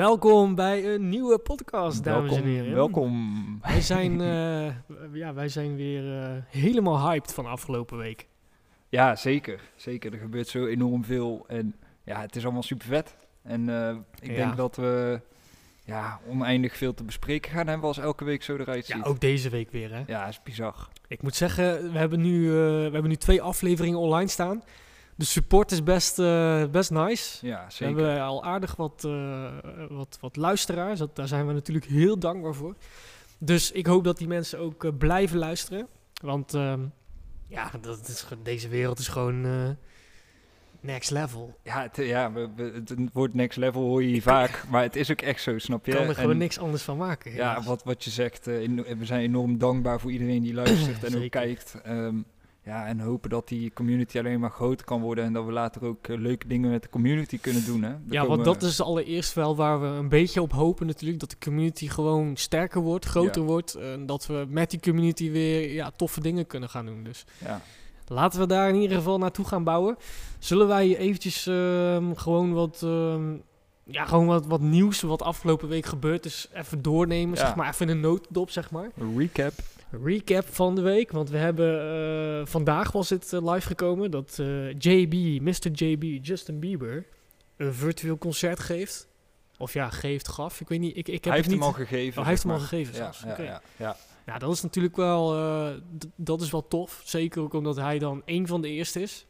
Welkom bij een nieuwe podcast, dames welkom, en heren. Welkom. Wij zijn, eh, ja, wij zijn weer eh, helemaal hyped van afgelopen week. Ja, zeker. Zeker. Er gebeurt zo enorm veel. En ja, het is allemaal super vet. En eh, ik Ja. denk dat we ja, oneindig veel te bespreken gaan hebben als elke week zo eruit ziet. Ja, ook deze week weer, hè. Ja, is bizar. Ik moet zeggen, we hebben nu, we hebben nu twee afleveringen online staan. De support is best, eh, best nice. Ja, We zeker. hebben al aardig wat, eh, wat, wat luisteraars. Dat, daar zijn we natuurlijk heel dankbaar voor. Dus ik hoop dat die mensen ook eh, blijven luisteren. Want ehm, ja, dat is, deze wereld is gewoon next level. Ja, het, ja we, we- het woord next level hoor je hier vaak. Maar het is ook echt zo, snap je? Ik kan er gewoon En niks anders van maken. Ja, wat, wat je zegt, we zijn enorm dankbaar voor iedereen die luistert en ook kijkt. Ehm, ja, en hopen dat die community alleen maar groter kan worden en dat we later ook eh, leuke dingen met de community kunnen doen. Hè? Ja, want dat is allereerst wel waar we een beetje op hopen natuurlijk. Dat de community gewoon sterker wordt, groter Ja. wordt. En dat we met die community weer ja, toffe dingen kunnen gaan doen. Dus Ja, laten we daar in ieder geval naartoe gaan bouwen. Zullen wij eventjes ehm, gewoon wat... ehm, ja, gewoon wat, wat nieuws wat afgelopen week gebeurd is, even doornemen. Ja. Zeg maar even in een notendop, zeg maar. een recap. Recap van de week, want we hebben... eh, vandaag was het eh, live gekomen dat eh, JB, Mr. JB, Justin Bieber... een virtueel concert geeft. Of ja, geeft, gaf. Ik weet niet, ik, ik heb hij het heeft niet... hem al gegeven. Oh, hij heeft hem al gegeven Ja, zelfs. ja, Oké. ja, ja. Ja, dat is natuurlijk wel... dat is wel tof. Zeker ook omdat hij dan een van de eerste is.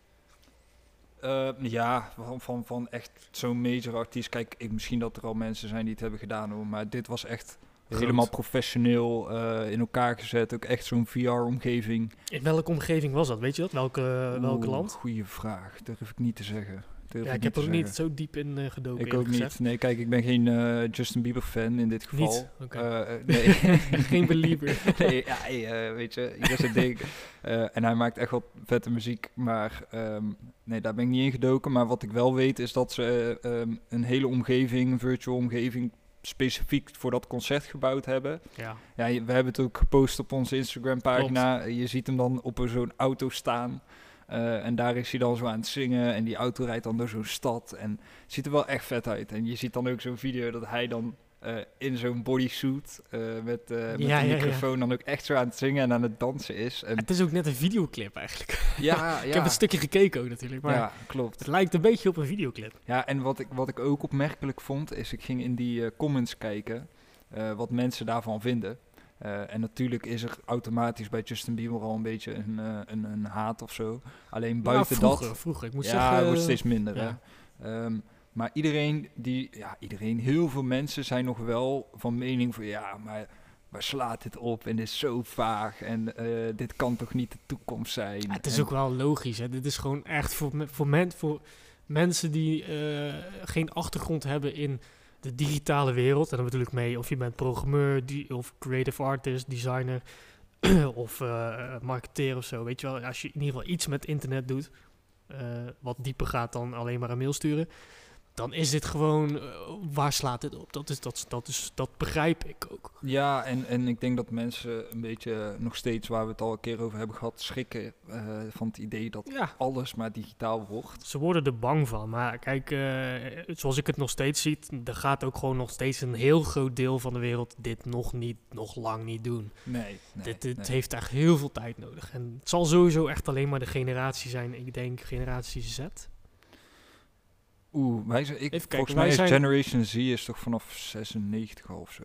Eh, ja, van, van, van echt zo'n major artiest. Kijk, ik, misschien dat er al mensen zijn die het hebben gedaan hoor. Maar dit was echt. Helemaal professioneel eh, in elkaar gezet. Ook echt zo'n VR-omgeving. In welke omgeving was dat? Weet je dat? Welke, welke land? Goeie vraag. Durf ik niet te zeggen. Durf Ja, ik heb er ook niet zo diep in eh, gedoken. Ik ook gezegd. niet. Nee, kijk, ik ben geen eh, Justin Bieber fan in dit geval. Niet? Nee. Geen believer. nee, ja, hey, weet je, ding. En hij maakt echt wel vette muziek, maar ehm, nee, daar ben ik niet in gedoken. Maar wat ik wel weet is dat ze eh, ehm, een hele omgeving, een virtual omgeving, specifiek voor dat concert gebouwd hebben. Ja. Ja, we hebben het ook gepost op onze Instagram pagina. Je ziet hem dan op een zo'n auto staan. Eh, en daar is hij dan zo aan het zingen. En die auto rijdt dan door zo'n stad. En het ziet er wel echt vet uit. En je ziet dan ook zo'n video dat hij dan eh, in zo'n bodysuit eh, met, eh met Ja, een ja, ja. microfoon dan ook echt zo aan het zingen en aan het dansen is. En, Het is ook net een videoclip eigenlijk. ja, ja, Ik heb een stukje gekeken ook natuurlijk. Maar ja, klopt. het lijkt een beetje op een videoclip. Ja, en wat ik, wat ik ook opmerkelijk vond, is ik ging in die comments kijken wat mensen daarvan vinden. En natuurlijk is er automatisch bij Justin Bieber al een beetje een, een, een haat of zo. Alleen buiten Nou, vroeger, dat... vroeger. Ik moet ja, zeggen... het wordt steeds minder. ja. Hè? Ehm, maar iedereen die, ja, iedereen, heel veel mensen zijn nog wel van mening van ja, maar waar slaat dit op en dit is zo vaag en eh, dit kan toch niet de toekomst zijn. Ja, het is En- ook wel logisch. Hè? Dit is gewoon echt voor, voor, men, voor mensen die eh, geen achtergrond hebben in de digitale wereld. En dan bedoel ik mee of je bent programmeur die, of creative artist, designer of eh marketeer of zo. Weet je wel, als je in ieder geval iets met internet doet, wat dieper gaat dan alleen maar een mail sturen. Dan is dit gewoon, eh, waar slaat dit op? Dat, is, dat, dat, is, dat begrijp ik ook. Ja, en, en ik denk dat mensen een beetje nog steeds, waar we het al een keer over hebben gehad, schrikken eh, van het idee dat Ja, alles maar digitaal wordt. Ze worden er bang van. Maar kijk, eh, zoals ik het nog steeds zie, er gaat ook gewoon nog steeds een heel groot deel van de wereld dit nog niet, nog lang niet doen. Nee, nee, dit dit nee. heeft echt heel veel tijd nodig. En het zal sowieso echt alleen maar de generatie zijn, ik denk generatie Z. Oeh, wij zijn, ik, Even kijken, volgens wij mij is zijn- Generation Z is toch vanaf 96 al of zo.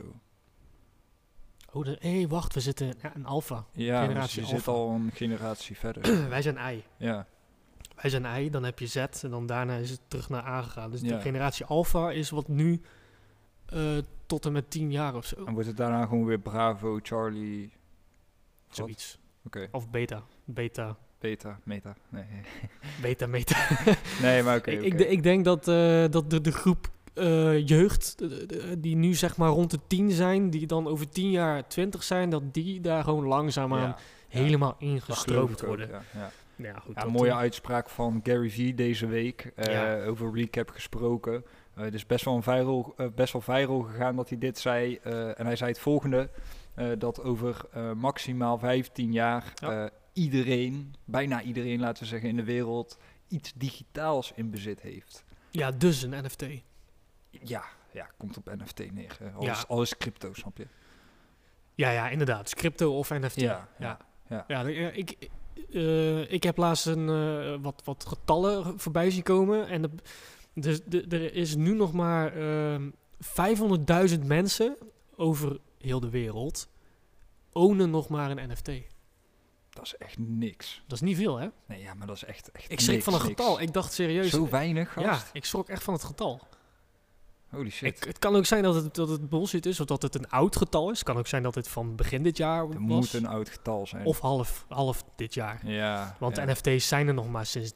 Oh, de, hey, wacht, we zitten ja, een alpha. Ja, Generatie dus je zit al een generatie verder. Wij zijn I. ja, Wij zijn I, dan heb je Z en dan daarna is het terug naar A gegaan. Dus de generatie alpha is wat nu eh, tot en met 10 jaar of zo. en wordt het daarna gewoon weer Bravo, Charlie, wat? Zoiets. Oké, Of beta. Beta. Beta, meta. Nee, Beta, meta. nee maar oké. ik, ik, de- ik denk dat, eh, dat de, de groep eh, jeugd, de- de- de- die nu zeg maar rond de 10 zijn, die dan over 10 jaar 20 zijn, dat die daar gewoon langzaamaan Ja, helemaal ingestroomd ook, worden. Ja, ja. Ja, goed, dat, mooie eh, uitspraak van Gary Vee deze week. eh. Over recap gesproken. Eh, het is best wel, een viral, eh, best wel viral gegaan dat hij dit zei. eh, en hij zei het volgende. eh, dat over eh, maximaal 15 jaar Ja. eh, iedereen, bijna iedereen laten we zeggen in de wereld, iets digitaals in bezit heeft. Ja, dus een NFT. Ja, ja, komt op NFT neer. hè. Alles, Ja. alles crypto, snap je? Ja, ja, inderdaad. Crypto of NFT. Ja, ja. ja, ja. de- ja, ik, eh, ik heb laatst een, eh, wat, wat getallen voorbij zien komen. En de, dus de, er is nu nog maar ehm 500.000 mensen over heel de wereld ownen nog maar een NFT. Dat is echt niks. Dat is niet veel, hè? Nee, ja, maar dat is echt, echt Ik schrik niks, van een niks. getal. Ik dacht serieus... Zo weinig, ja, gast? ik schrok echt van het getal. Holy shit. Ik, het kan ook zijn dat het, dat het bullshit is, of dat het een oud getal is. Het kan ook zijn dat het van begin dit jaar Het was. moet een oud getal zijn. Of half, half dit jaar. ja, Want ja. NFT's zijn er nog maar sinds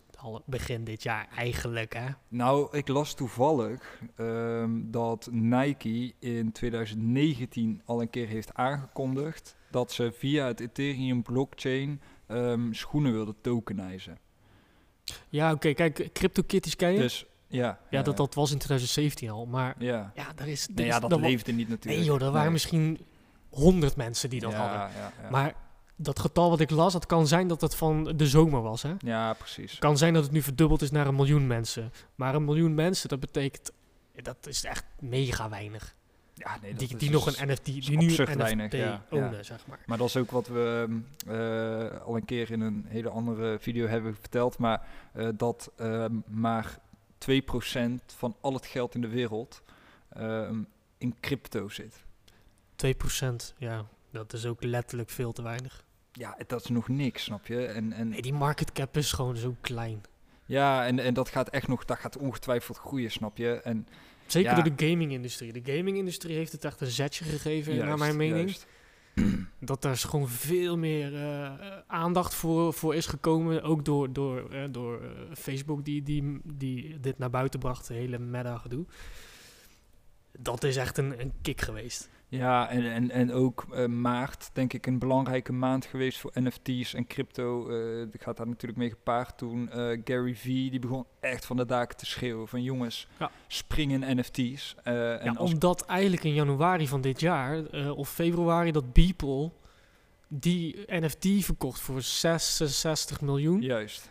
begin dit jaar eigenlijk, hè? Nou, ik las toevallig ehm, dat Nike in 2019 al een keer heeft aangekondigd dat ze via het Ethereum blockchain ehm, schoenen wilden tokenizen. Ja, oké, kijk, CryptoKitties ken je? Dus ja. ja, dat, dat was in 2017 al, maar Ja. ja, daar is... Nee, is- ja, dat leefde niet natuurlijk. Nee joh, er waren Nee. misschien honderd mensen die dat ja, hadden. Maar dat getal wat ik las, het kan zijn dat het van de zomer was, hè? ja, precies. Kan zijn dat het nu verdubbeld is naar een miljoen mensen. Maar een miljoen mensen, dat betekent... Dat is echt mega weinig. Ja, nee, die die nog een NFT, die nu een NFT ja, ja. ownen, zeg maar. Maar dat is ook wat we eh, al een keer in een hele andere video hebben verteld. Maar eh, dat ehm, maar 2% van al het geld in de wereld ehm, in crypto zit. 2%, ja, dat is ook letterlijk veel te weinig. Ja, dat is nog niks, snap je? En, en, Nee, die market cap is gewoon zo klein. ja, en, en dat gaat echt nog, dat gaat ongetwijfeld groeien, snap je? En Zeker Ja. door de gaming-industrie. De gaming-industrie heeft het echt een zetje gegeven, naar mijn mening. juist. Dat daar gewoon veel meer eh, aandacht voor, voor is gekomen. Ook door, door, eh, door eh, Facebook, die, die, die dit naar buiten bracht, de hele meta-gedoe. Dat is echt een, een kick geweest. Ja, en, en, en ook eh, maart, denk ik, een belangrijke maand geweest voor NFT's en crypto. dat gaat daar natuurlijk mee gepaard toen. eh, Gary Vee, die begon echt van de daken te schreeuwen van jongens, Ja. spring in NFT's. En als, omdat eigenlijk in januari van dit jaar, of februari, dat Beeple die NFT verkocht voor 66 miljoen. Juist.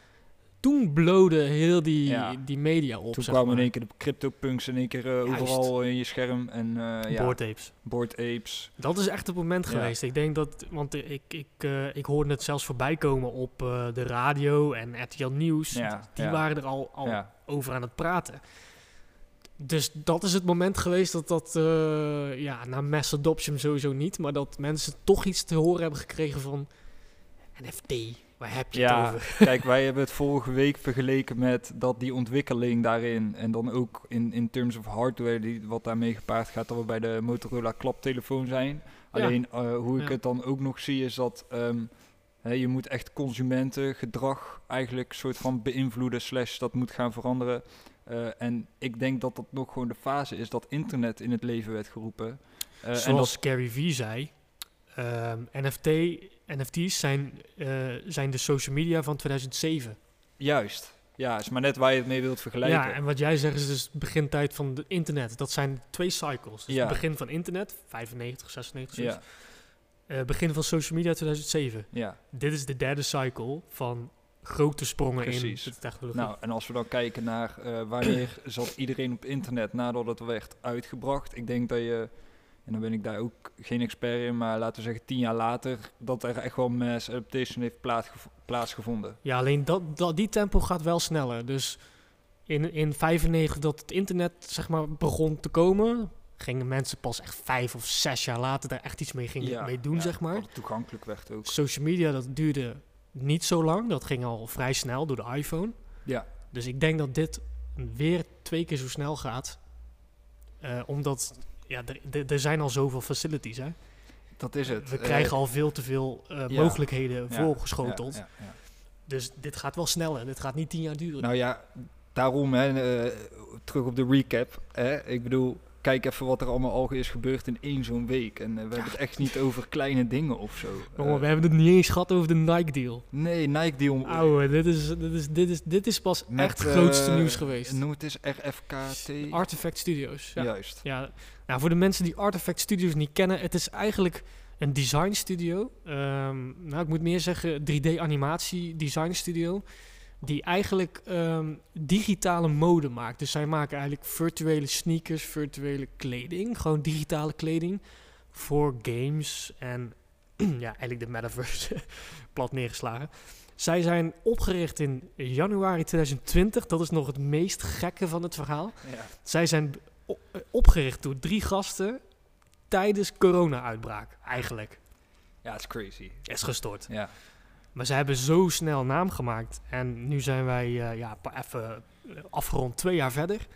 Toen blode heel die, Ja. die media op. Toen zeg kwamen in maar. één keer de CryptoPunks in één keer eh, overal in je scherm. En eh ja, Bored Apes. Bored Apes. Dat is echt het moment Ja. geweest. Ik denk dat, want ik, ik, eh, ik hoorde het zelfs voorbij komen op eh, de radio en RTL Nieuws. Ja, Die ja. waren er al, al Ja. over aan het praten. Dus dat is het moment geweest dat dat, eh, ja, na mass adoption sowieso niet, maar dat mensen toch iets te horen hebben gekregen van NFT. Waar heb je Ja, het over? kijk, wij hebben het vorige week vergeleken met dat die ontwikkeling daarin en dan ook in, in terms of hardware, die, wat daarmee gepaard gaat, dat we bij de Motorola klaptelefoon zijn. Ja. Alleen eh, hoe ik Ja. het dan ook nog zie is dat ehm, hè, je moet echt consumentengedrag eigenlijk soort van beïnvloeden slash dat moet gaan veranderen. Eh, en ik denk dat dat nog gewoon de fase is dat internet in het leven werd geroepen. Eh, en dat Zoals Gary Vee zei, ehm, NFT, NFT's zijn, eh, zijn de social media van 2007. juist. Ja, is maar net waar je het mee wilt vergelijken. Ja, en wat jij zegt is dus begintijd van het internet. Dat zijn twee cycles. Dus Ja. het begin van internet, 95, 96, zoiets. ja, Eh, begin van social media, 2007. ja. Dit is de derde cycle van grote sprongen Precies. in de technologie. Nou, en als we dan kijken naar eh, wanneer zat iedereen op internet nadat het werd uitgebracht. Ik denk dat je, en dan ben ik daar ook geen expert in, maar laten we zeggen tien jaar later, dat er echt wel mass adaptation heeft plaatsgev- plaatsgevonden. Ja, alleen dat, dat, die tempo gaat wel sneller. Dus in, in 95 dat het internet zeg maar begon te komen, gingen mensen pas echt vijf of zes jaar later daar echt iets mee, gingen, Ja, mee doen, ja, zeg maar. Toegankelijk werd ook. Social media, dat duurde niet zo lang. Dat ging al vrij snel door de iPhone. Ja, Dus ik denk dat dit weer twee keer zo snel gaat. Eh, omdat, ja, er- zijn al zoveel facilities, hè. dat is het. We Eh, krijgen al veel te veel eh, ja. mogelijkheden voorgeschoteld. ja, ja, ja. Dus dit gaat wel sneller. Dit gaat niet tien jaar duren. Nou ja, daarom, hè, eh, terug op de recap. Hè, ik bedoel, kijk even wat er allemaal al is gebeurd in één zo'n week. En eh, we hebben het echt niet over kleine dingen of zo. Jongen, Eh, we hebben het niet eens gehad over de Nike-deal. nee, Nike die om... Ouwe, dit is, dit, is, dit, is, dit is pas Met, echt het grootste eh, nieuws geweest. Noem het eens RFKT. Artifact Studios. Ja. Juist. Ja, nou, voor de mensen die Artifact Studios niet kennen, het is eigenlijk een design studio. Ehm, nou, ik moet meer zeggen 3D animatie design studio. die eigenlijk ehm, digitale mode maakt. Dus zij maken eigenlijk virtuele sneakers, virtuele kleding, gewoon digitale kleding voor games en ja, eigenlijk de metaverse plat neergeslagen. Zij zijn opgericht in januari 2020. Dat is nog het meest gekke van het verhaal. Ja. Zij zijn opgericht door drie gasten tijdens corona-uitbraak, eigenlijk. ja, het is crazy. Is gestoord. Ja. Maar ze hebben zo snel naam gemaakt. En nu zijn wij eh, ja, even afgerond twee jaar verder.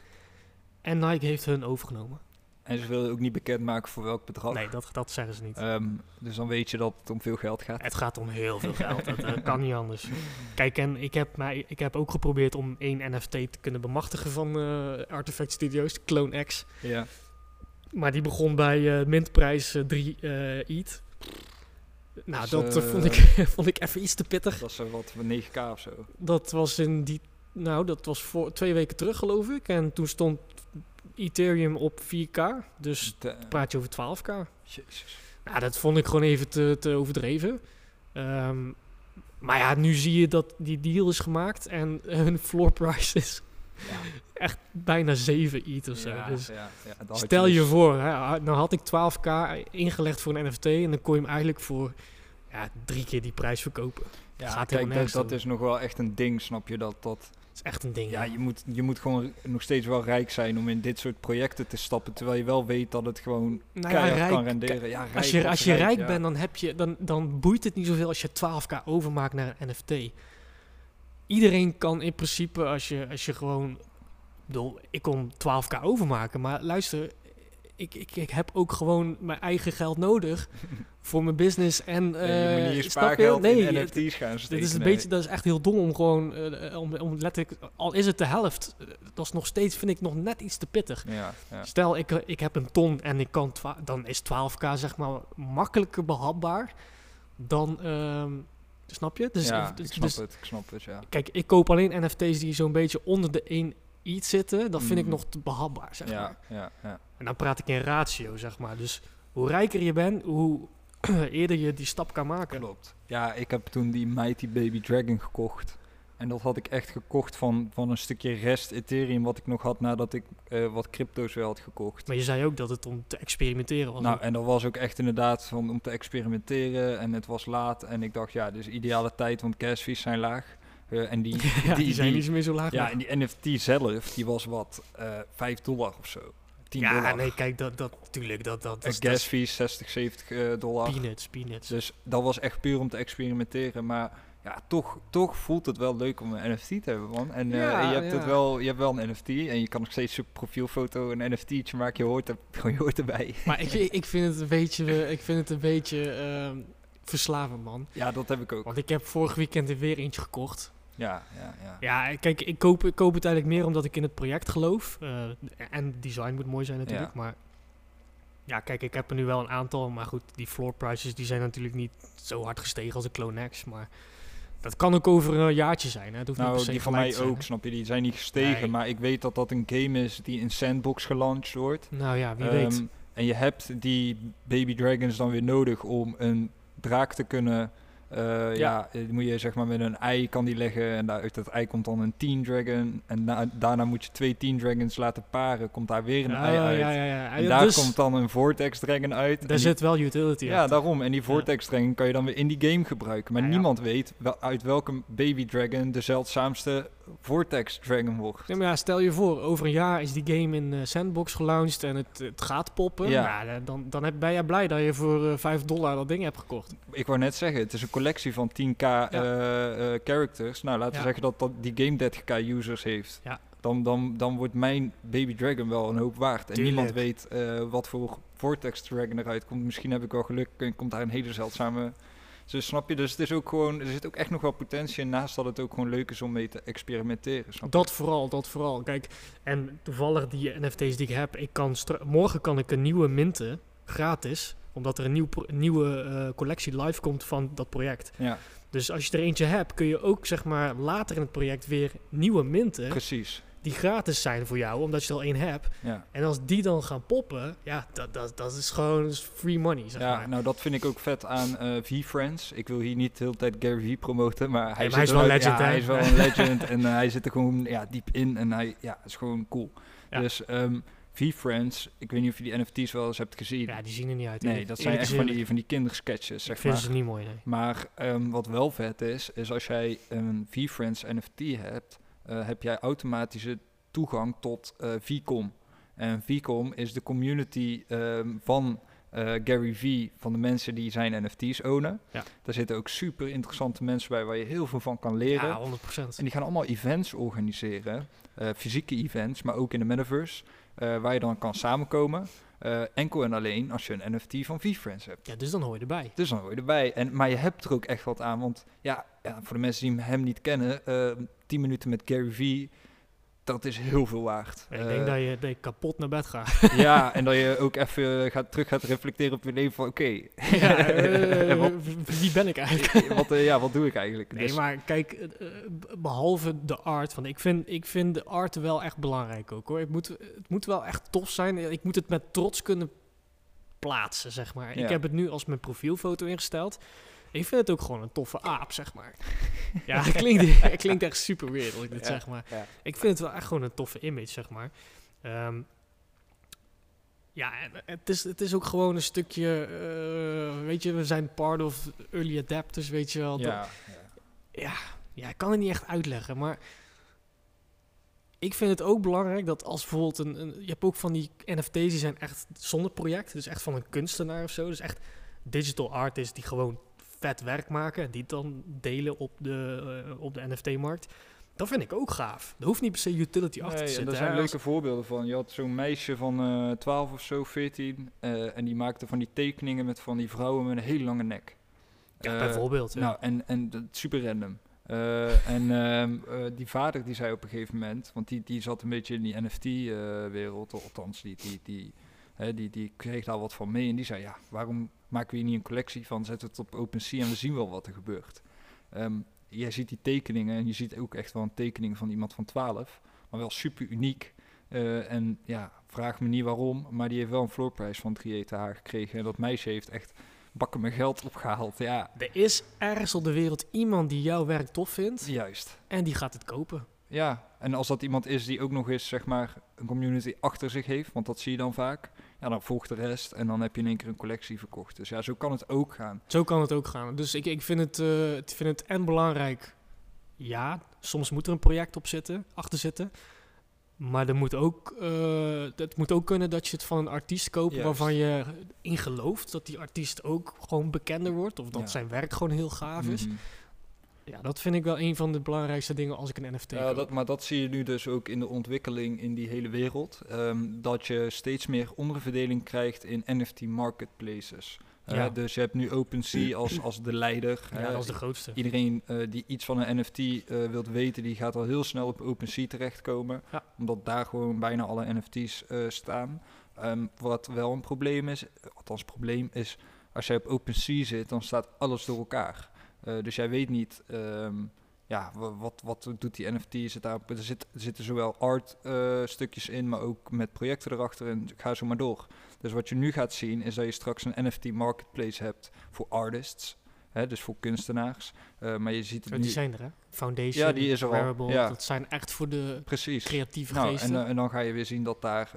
En Nike heeft hun overgenomen. En ze willen ook niet bekendmaken voor welk bedrag. Nee, dat, dat zeggen ze niet. Ehm, dus dan weet je dat het om veel geld gaat. Het gaat om heel veel geld. dat eh, kan niet anders. Kijk, en ik heb, mij, ik heb ook geprobeerd om één NFT te kunnen bemachtigen van eh, Artifact Studios, Clone X. Ja. Maar die begon bij eh mintprijs 3 eh ETH. Nou, Dus, dat vond, ik, vond ik even iets te pittig. Dat zo wat van 9k of zo. Dat was in die. Nou, dat was voor twee weken terug, geloof ik. En toen stond Ethereum op 4K. Dus De- praat je over 12K. Jezus. Nou, dat vond ik gewoon even te, te overdreven. Ehm, maar ja, nu zie je dat die deal is gemaakt en hun floor price is Ja. echt bijna 7 ETH of zo. Ja, Dus ja, ja, stel je dus- voor, hè, nou had ik 12k ingelegd voor een NFT en dan kon je hem eigenlijk voor ja, drie keer die prijs verkopen. Ja, gaat kijk, helemaal dat, is nog wel echt een ding, snap je? Dat, dat, Dat is echt een ding. ja, Ja, je moet, je moet gewoon nog steeds wel rijk zijn om in dit soort projecten te stappen. Terwijl je wel weet dat het gewoon nou ja, rijk, kan renderen. Ja, rijk als je, als je rijk ja. bent, dan, heb je, dan, dan boeit het niet zoveel als je 12k overmaakt naar een NFT. Iedereen kan in principe, als je, als je gewoon... Ik bedoel, ik kon 12k overmaken, maar luister... Ik, ik, ik heb ook gewoon mijn eigen geld nodig voor mijn business en... Nee, je moet eh, niet je spaargeld Nee, in het- NFT's gaan steken. Dit is een nee. beetje, dat is echt heel dom om gewoon, eh, om, om letterlijk, al is het de helft, dat is nog steeds, vind ik nog net iets te pittig. Ja, ja. Stel, ik, ik heb een ton en ik kan, dan is 12k zeg maar makkelijker behapbaar dan, ehm, snap je? Dus, ja, dus- ik snap dus- het, ik snap het, ja. Kijk, ik koop alleen NFT's die zo'n beetje onder de 1 iets zitten, dat vind ik Mm. nog te behapbaar, zeg maar. Ja, ja, ja. En dan praat ik in ratio, zeg maar. Dus hoe rijker je bent, hoe eerder je die stap kan maken. Klopt. Ja, ik heb toen die Mighty Baby Dragon gekocht. En dat had ik echt gekocht van, van een stukje rest Ethereum wat ik nog had nadat ik eh, wat crypto's wel had gekocht. Maar je zei ook dat het om te experimenteren was. Nou, en dat was ook echt inderdaad van, om te experimenteren en het was laat. En ik dacht, ja, dus ideale tijd, want gas fees zijn laag. Eh, en die, ja, die, die- zijn niet meer zo laag. ja, en die NFT zelf, die was wat, eh 5 dollar of zo. 10 ja dollar. nee, kijk, dat, dat, tuurlijk, dat, dat, En gas is fees 60, 70 eh, dollar. peanuts, peanuts. Dus dat was echt puur om te experimenteren. Maar ja, toch, toch voelt het wel leuk om een NFT te hebben, man. En eh, Ja, je, hebt het wel, je hebt wel een NFT en je kan nog steeds je profielfoto een NFT'tje maken. Je hoort, er, je hoort erbij. Maar ik, ik vind het een beetje, ik vind het een beetje ehm, verslavend, man. Ja, dat heb ik ook. Want ik heb vorig weekend er weer eentje gekocht. Ja, ja, ja. Ja, kijk, ik koop, ik koop het eigenlijk meer omdat ik in het project geloof. Eh, en design moet mooi zijn natuurlijk, Ja. maar... Ja, kijk, ik heb er nu wel een aantal, maar goed, die floor prices die zijn natuurlijk niet zo hard gestegen als de Clone X, maar dat kan ook over een jaartje zijn, hè. Het hoeft niet per Nou, se die van mij zijn, ook, hè. snap je? Die zijn niet gestegen, Nee. maar ik weet dat dat een game is die in Sandbox gelaunched wordt. Nou ja, wie Ehm, weet. En je hebt die Baby Dragons dan weer nodig om een draak te kunnen... eh, ja, eh, moet je zeg maar met een ei kan die leggen en daar uit dat ei komt dan een Teen Dragon. En na- daarna moet je twee Teen Dragons laten paren, komt daar weer een Ja, ei uit. ja. En daar dus komt dan een Vortex Dragon uit. daar die- zit wel utility ja, daarom. En die Vortex Dragon kan je dan weer in die game gebruiken. Maar niemand weet wel, uit welke Baby Dragon de zeldzaamste Vortex Dragon wordt. Ja, maar ja, stel je voor, over een jaar is die game in eh, Sandbox gelaunched en het, het gaat poppen. Ja. Ja. dan, dan heb, ben je blij dat je voor eh 5 dollar dat ding hebt gekocht. Ik wou net zeggen, het is een collectie van 10k eh, eh, characters. Nou, laten we zeggen dat, dat die game 30k users heeft. Ja. Dan, dan, dan wordt mijn Baby Dragon wel een hoop waard. En Tuurlijk. niemand weet eh, wat voor Vortex Dragon eruit komt. Misschien heb ik wel geluk en komt daar een hele zeldzame... Dus snap je, dus het is ook gewoon, er zit ook echt nog wel potentie in, naast dat het ook gewoon leuk is om mee te experimenteren. Snap je? Dat vooral, dat vooral. Kijk, en toevallig die NFT's die ik heb, ik kan morgen kan ik een nieuwe minten, gratis, omdat er een nieuw nieuwe eh, collectie live komt van dat project. Ja, Dus als je er eentje hebt, kun je ook zeg maar later in het project weer nieuwe minten. precies. Die gratis zijn voor jou, omdat je er al één hebt. Ja. En als die dan gaan poppen, ja, dat, dat, dat is gewoon free money, zeg ja, maar. nou dat vind ik ook vet aan eh V-Friends. Ik wil hier niet de hele tijd Gary V promoten, maar hij, maar zit hij is wel een legend, ja, hij is wel een legend en eh, hij zit er gewoon ja, diep in en hij ja, is gewoon cool. Dus ehm V-Friends, ik weet niet of je die NFT's wel eens hebt gezien. Ja, die zien er niet uit. nee, dat zijn echt van die, van die kindersketches, Ik zeg vind maar. ze niet mooi, nee. Maar ehm, wat wel vet is, is als jij een V-Friends NFT hebt, eh, heb jij automatische toegang tot eh VCOM. En VCOM is de community ehm, van eh, Gary V, van de mensen die zijn NFT's ownen. Ja. Daar zitten ook super interessante mensen bij waar je heel veel van kan leren. Ja, 100%. En die gaan allemaal events organiseren, fysieke events, maar ook in de metaverse, waar je dan kan samenkomen. Enkel en alleen als je een NFT van V-Friends hebt. Ja, dus dan hoor je erbij. Dus dan hoor je erbij. En, maar je hebt er ook echt wat aan. Want ja, ja voor de mensen die hem niet kennen, eh 10 minuten met Gary V, dat is heel veel waard. ik Eh, denk dat je, dat je kapot naar bed gaat. Ja, en dat je ook even gaat, terug gaat reflecteren op je leven van oké, ja, eh, wat, wie ben ik eigenlijk? wat, eh, ja, wat doe ik eigenlijk? Nee, Dus- maar kijk, eh, eh, behalve de art, van, ik, vind, ik vind de art wel echt belangrijk ook hoor. Het moet, het moet wel echt tof zijn. Ik moet het met trots kunnen plaatsen, zeg maar. Ja. Ik heb het nu als mijn profielfoto ingesteld. Ik vind het ook gewoon een toffe aap, zeg maar. ja, het klinkt, het klinkt echt super weird als ik dit Ja, zeg, maar ja. ik vind het wel echt gewoon een toffe image, zeg maar. Ehm, ja, het is, het is ook gewoon een stukje, eh, weet je, we zijn part of early adapters, weet je wel. Ja, ja. ja, ja, ik kan het niet echt uitleggen, maar ik vind het ook belangrijk dat als bijvoorbeeld een, een je hebt ook van die NFT's die zijn echt zonder project, dus echt van een kunstenaar of zo, dus echt digital artists die gewoon vet werk maken en die dan delen op de, eh, op de NFT-markt. Dat vind ik ook gaaf. Er hoeft niet per se utility achter Nee, te en zitten. daar zijn hè. Leuke voorbeelden van. Je had zo'n meisje van eh 12 of zo, 14. eh, en die maakte van die tekeningen met van die vrouwen met een hele lange nek. ja, bijvoorbeeld. ja. Nou, en, en super random. En ehm, eh, die vader die zei op een gegeven moment, want die, die zat een beetje in die NFT-wereld, althans, die, die, die, hè, die, die kreeg daar wat van mee. En die zei, ja, waarom maken we hier niet een collectie van? Zetten we het op OpenSea en we zien wel wat er gebeurt. Ehm, jij ziet die tekeningen en je ziet ook echt wel een tekening van iemand van 12, maar wel super uniek. Eh, en ja, vraag me niet waarom, maar die heeft wel een floorprijs van 3 ETH gekregen. En dat meisje heeft echt bakken met geld opgehaald. Ja, Er is ergens op de wereld iemand die jouw werk tof vindt juist. en die gaat het kopen. Ja, en als dat iemand is die ook nog eens zeg maar een community achter zich heeft, want dat zie je dan vaak, ja, dan volgt de rest en dan heb je in één keer een collectie verkocht. Dus ja, zo kan het ook gaan. Zo kan het ook gaan. Dus ik, ik vind, het, eh, ik vind het en belangrijk. Ja, soms moet er een project op zitten, achter zitten. Maar er moet ook, eh, het moet ook kunnen dat je het van een artiest koopt Juist. waarvan je in gelooft dat die artiest ook gewoon bekender wordt. Of dat Ja. zijn werk gewoon heel gaaf is. Ja, dat vind ik wel een van de belangrijkste dingen als ik een NFT Ja, dat, maar dat zie je nu dus ook in de ontwikkeling in die hele wereld. ehm, dat je steeds meer onderverdeling krijgt in NFT marketplaces. Eh, Ja. dus je hebt nu OpenSea als, als de leider. ja, is de grootste. Iedereen eh, die iets van een NFT eh, wilt weten, die gaat al heel snel op OpenSea terechtkomen. Ja. Omdat daar gewoon bijna alle NFT's eh, staan. Ehm, wat wel een probleem is, althans probleem is, als jij op OpenSea zit, dan staat alles door elkaar. Eh, dus jij weet niet, ehm, ja, wa- wat, wat doet die NFT? Zit daar, er, zit, er zitten zowel art eh, stukjes in, maar ook met projecten erachter en ga zo maar door. Dus wat je nu gaat zien, is dat je straks een NFT marketplace hebt voor artists. Hè, dus voor kunstenaars. Eh, maar je ziet het Oh, nu... die zijn er, hè? Foundation, Ja, die is er al, Wearable, ja. dat zijn echt voor de Precies. creatieve Nou, geesten. en, en dan ga je weer zien dat daar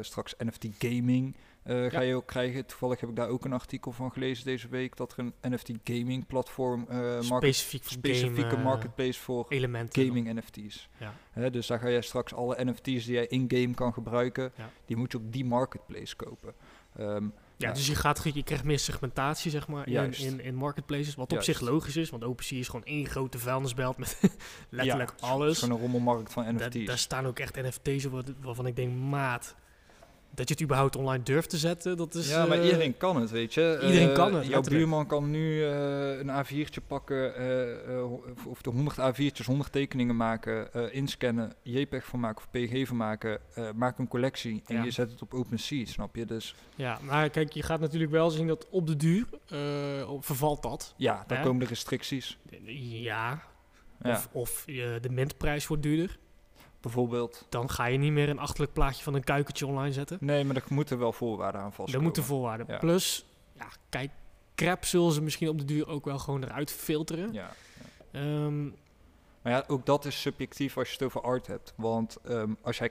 straks NFT gaming eh, ga Ja. je ook krijgen. Toevallig heb ik daar ook een artikel van gelezen deze week dat er een NFT gaming platform specifiek voor specifieke game, eh, marketplace voor elementen. dan. gaming NFT's. Ja. Hè, dus daar ga je straks alle NFT's die jij in-game kan gebruiken, Ja. die moet je op die marketplace kopen. Ehm, Ja, dus je, gaat, je krijgt meer segmentatie, zeg maar, in, in, in marketplaces. Wat op Juist. zich logisch is, want OpenSea is gewoon één grote vuilnisbelt met letterlijk ja, het is alles. gewoon een rommelmarkt van Da- NFT's. daar staan ook echt NFT's op waarvan ik denk, maat, dat je het überhaupt online durft te zetten, dat is... ja, maar eh, iedereen kan het, weet je. iedereen Eh, kan het, Jouw letterlijk. buurman kan nu eh, een A4'tje pakken, of- de 100 A4'tjes, 100 tekeningen maken, inscannen, JPEG van maken of PG van maken, maak een collectie en Ja. je zet het op OpenSea, snap je? Dus Ja, maar kijk, je gaat natuurlijk wel zien dat op de duur vervalt dat. ja, dan komen de restricties. Ja, Ja. of, of de mintprijs wordt duurder. Bijvoorbeeld. Dan ga je niet meer een achterlijk plaatje van een kuikentje online zetten. Nee, maar er moeten wel voorwaarden aan Er vastkomen. moeten voorwaarden. Ja. Plus, ja, kijk, crap zullen ze misschien op de duur ook wel gewoon eruit filteren. Ja. Ehm, Maar ja, ook dat is subjectief als je het over art hebt. Want ehm, als jij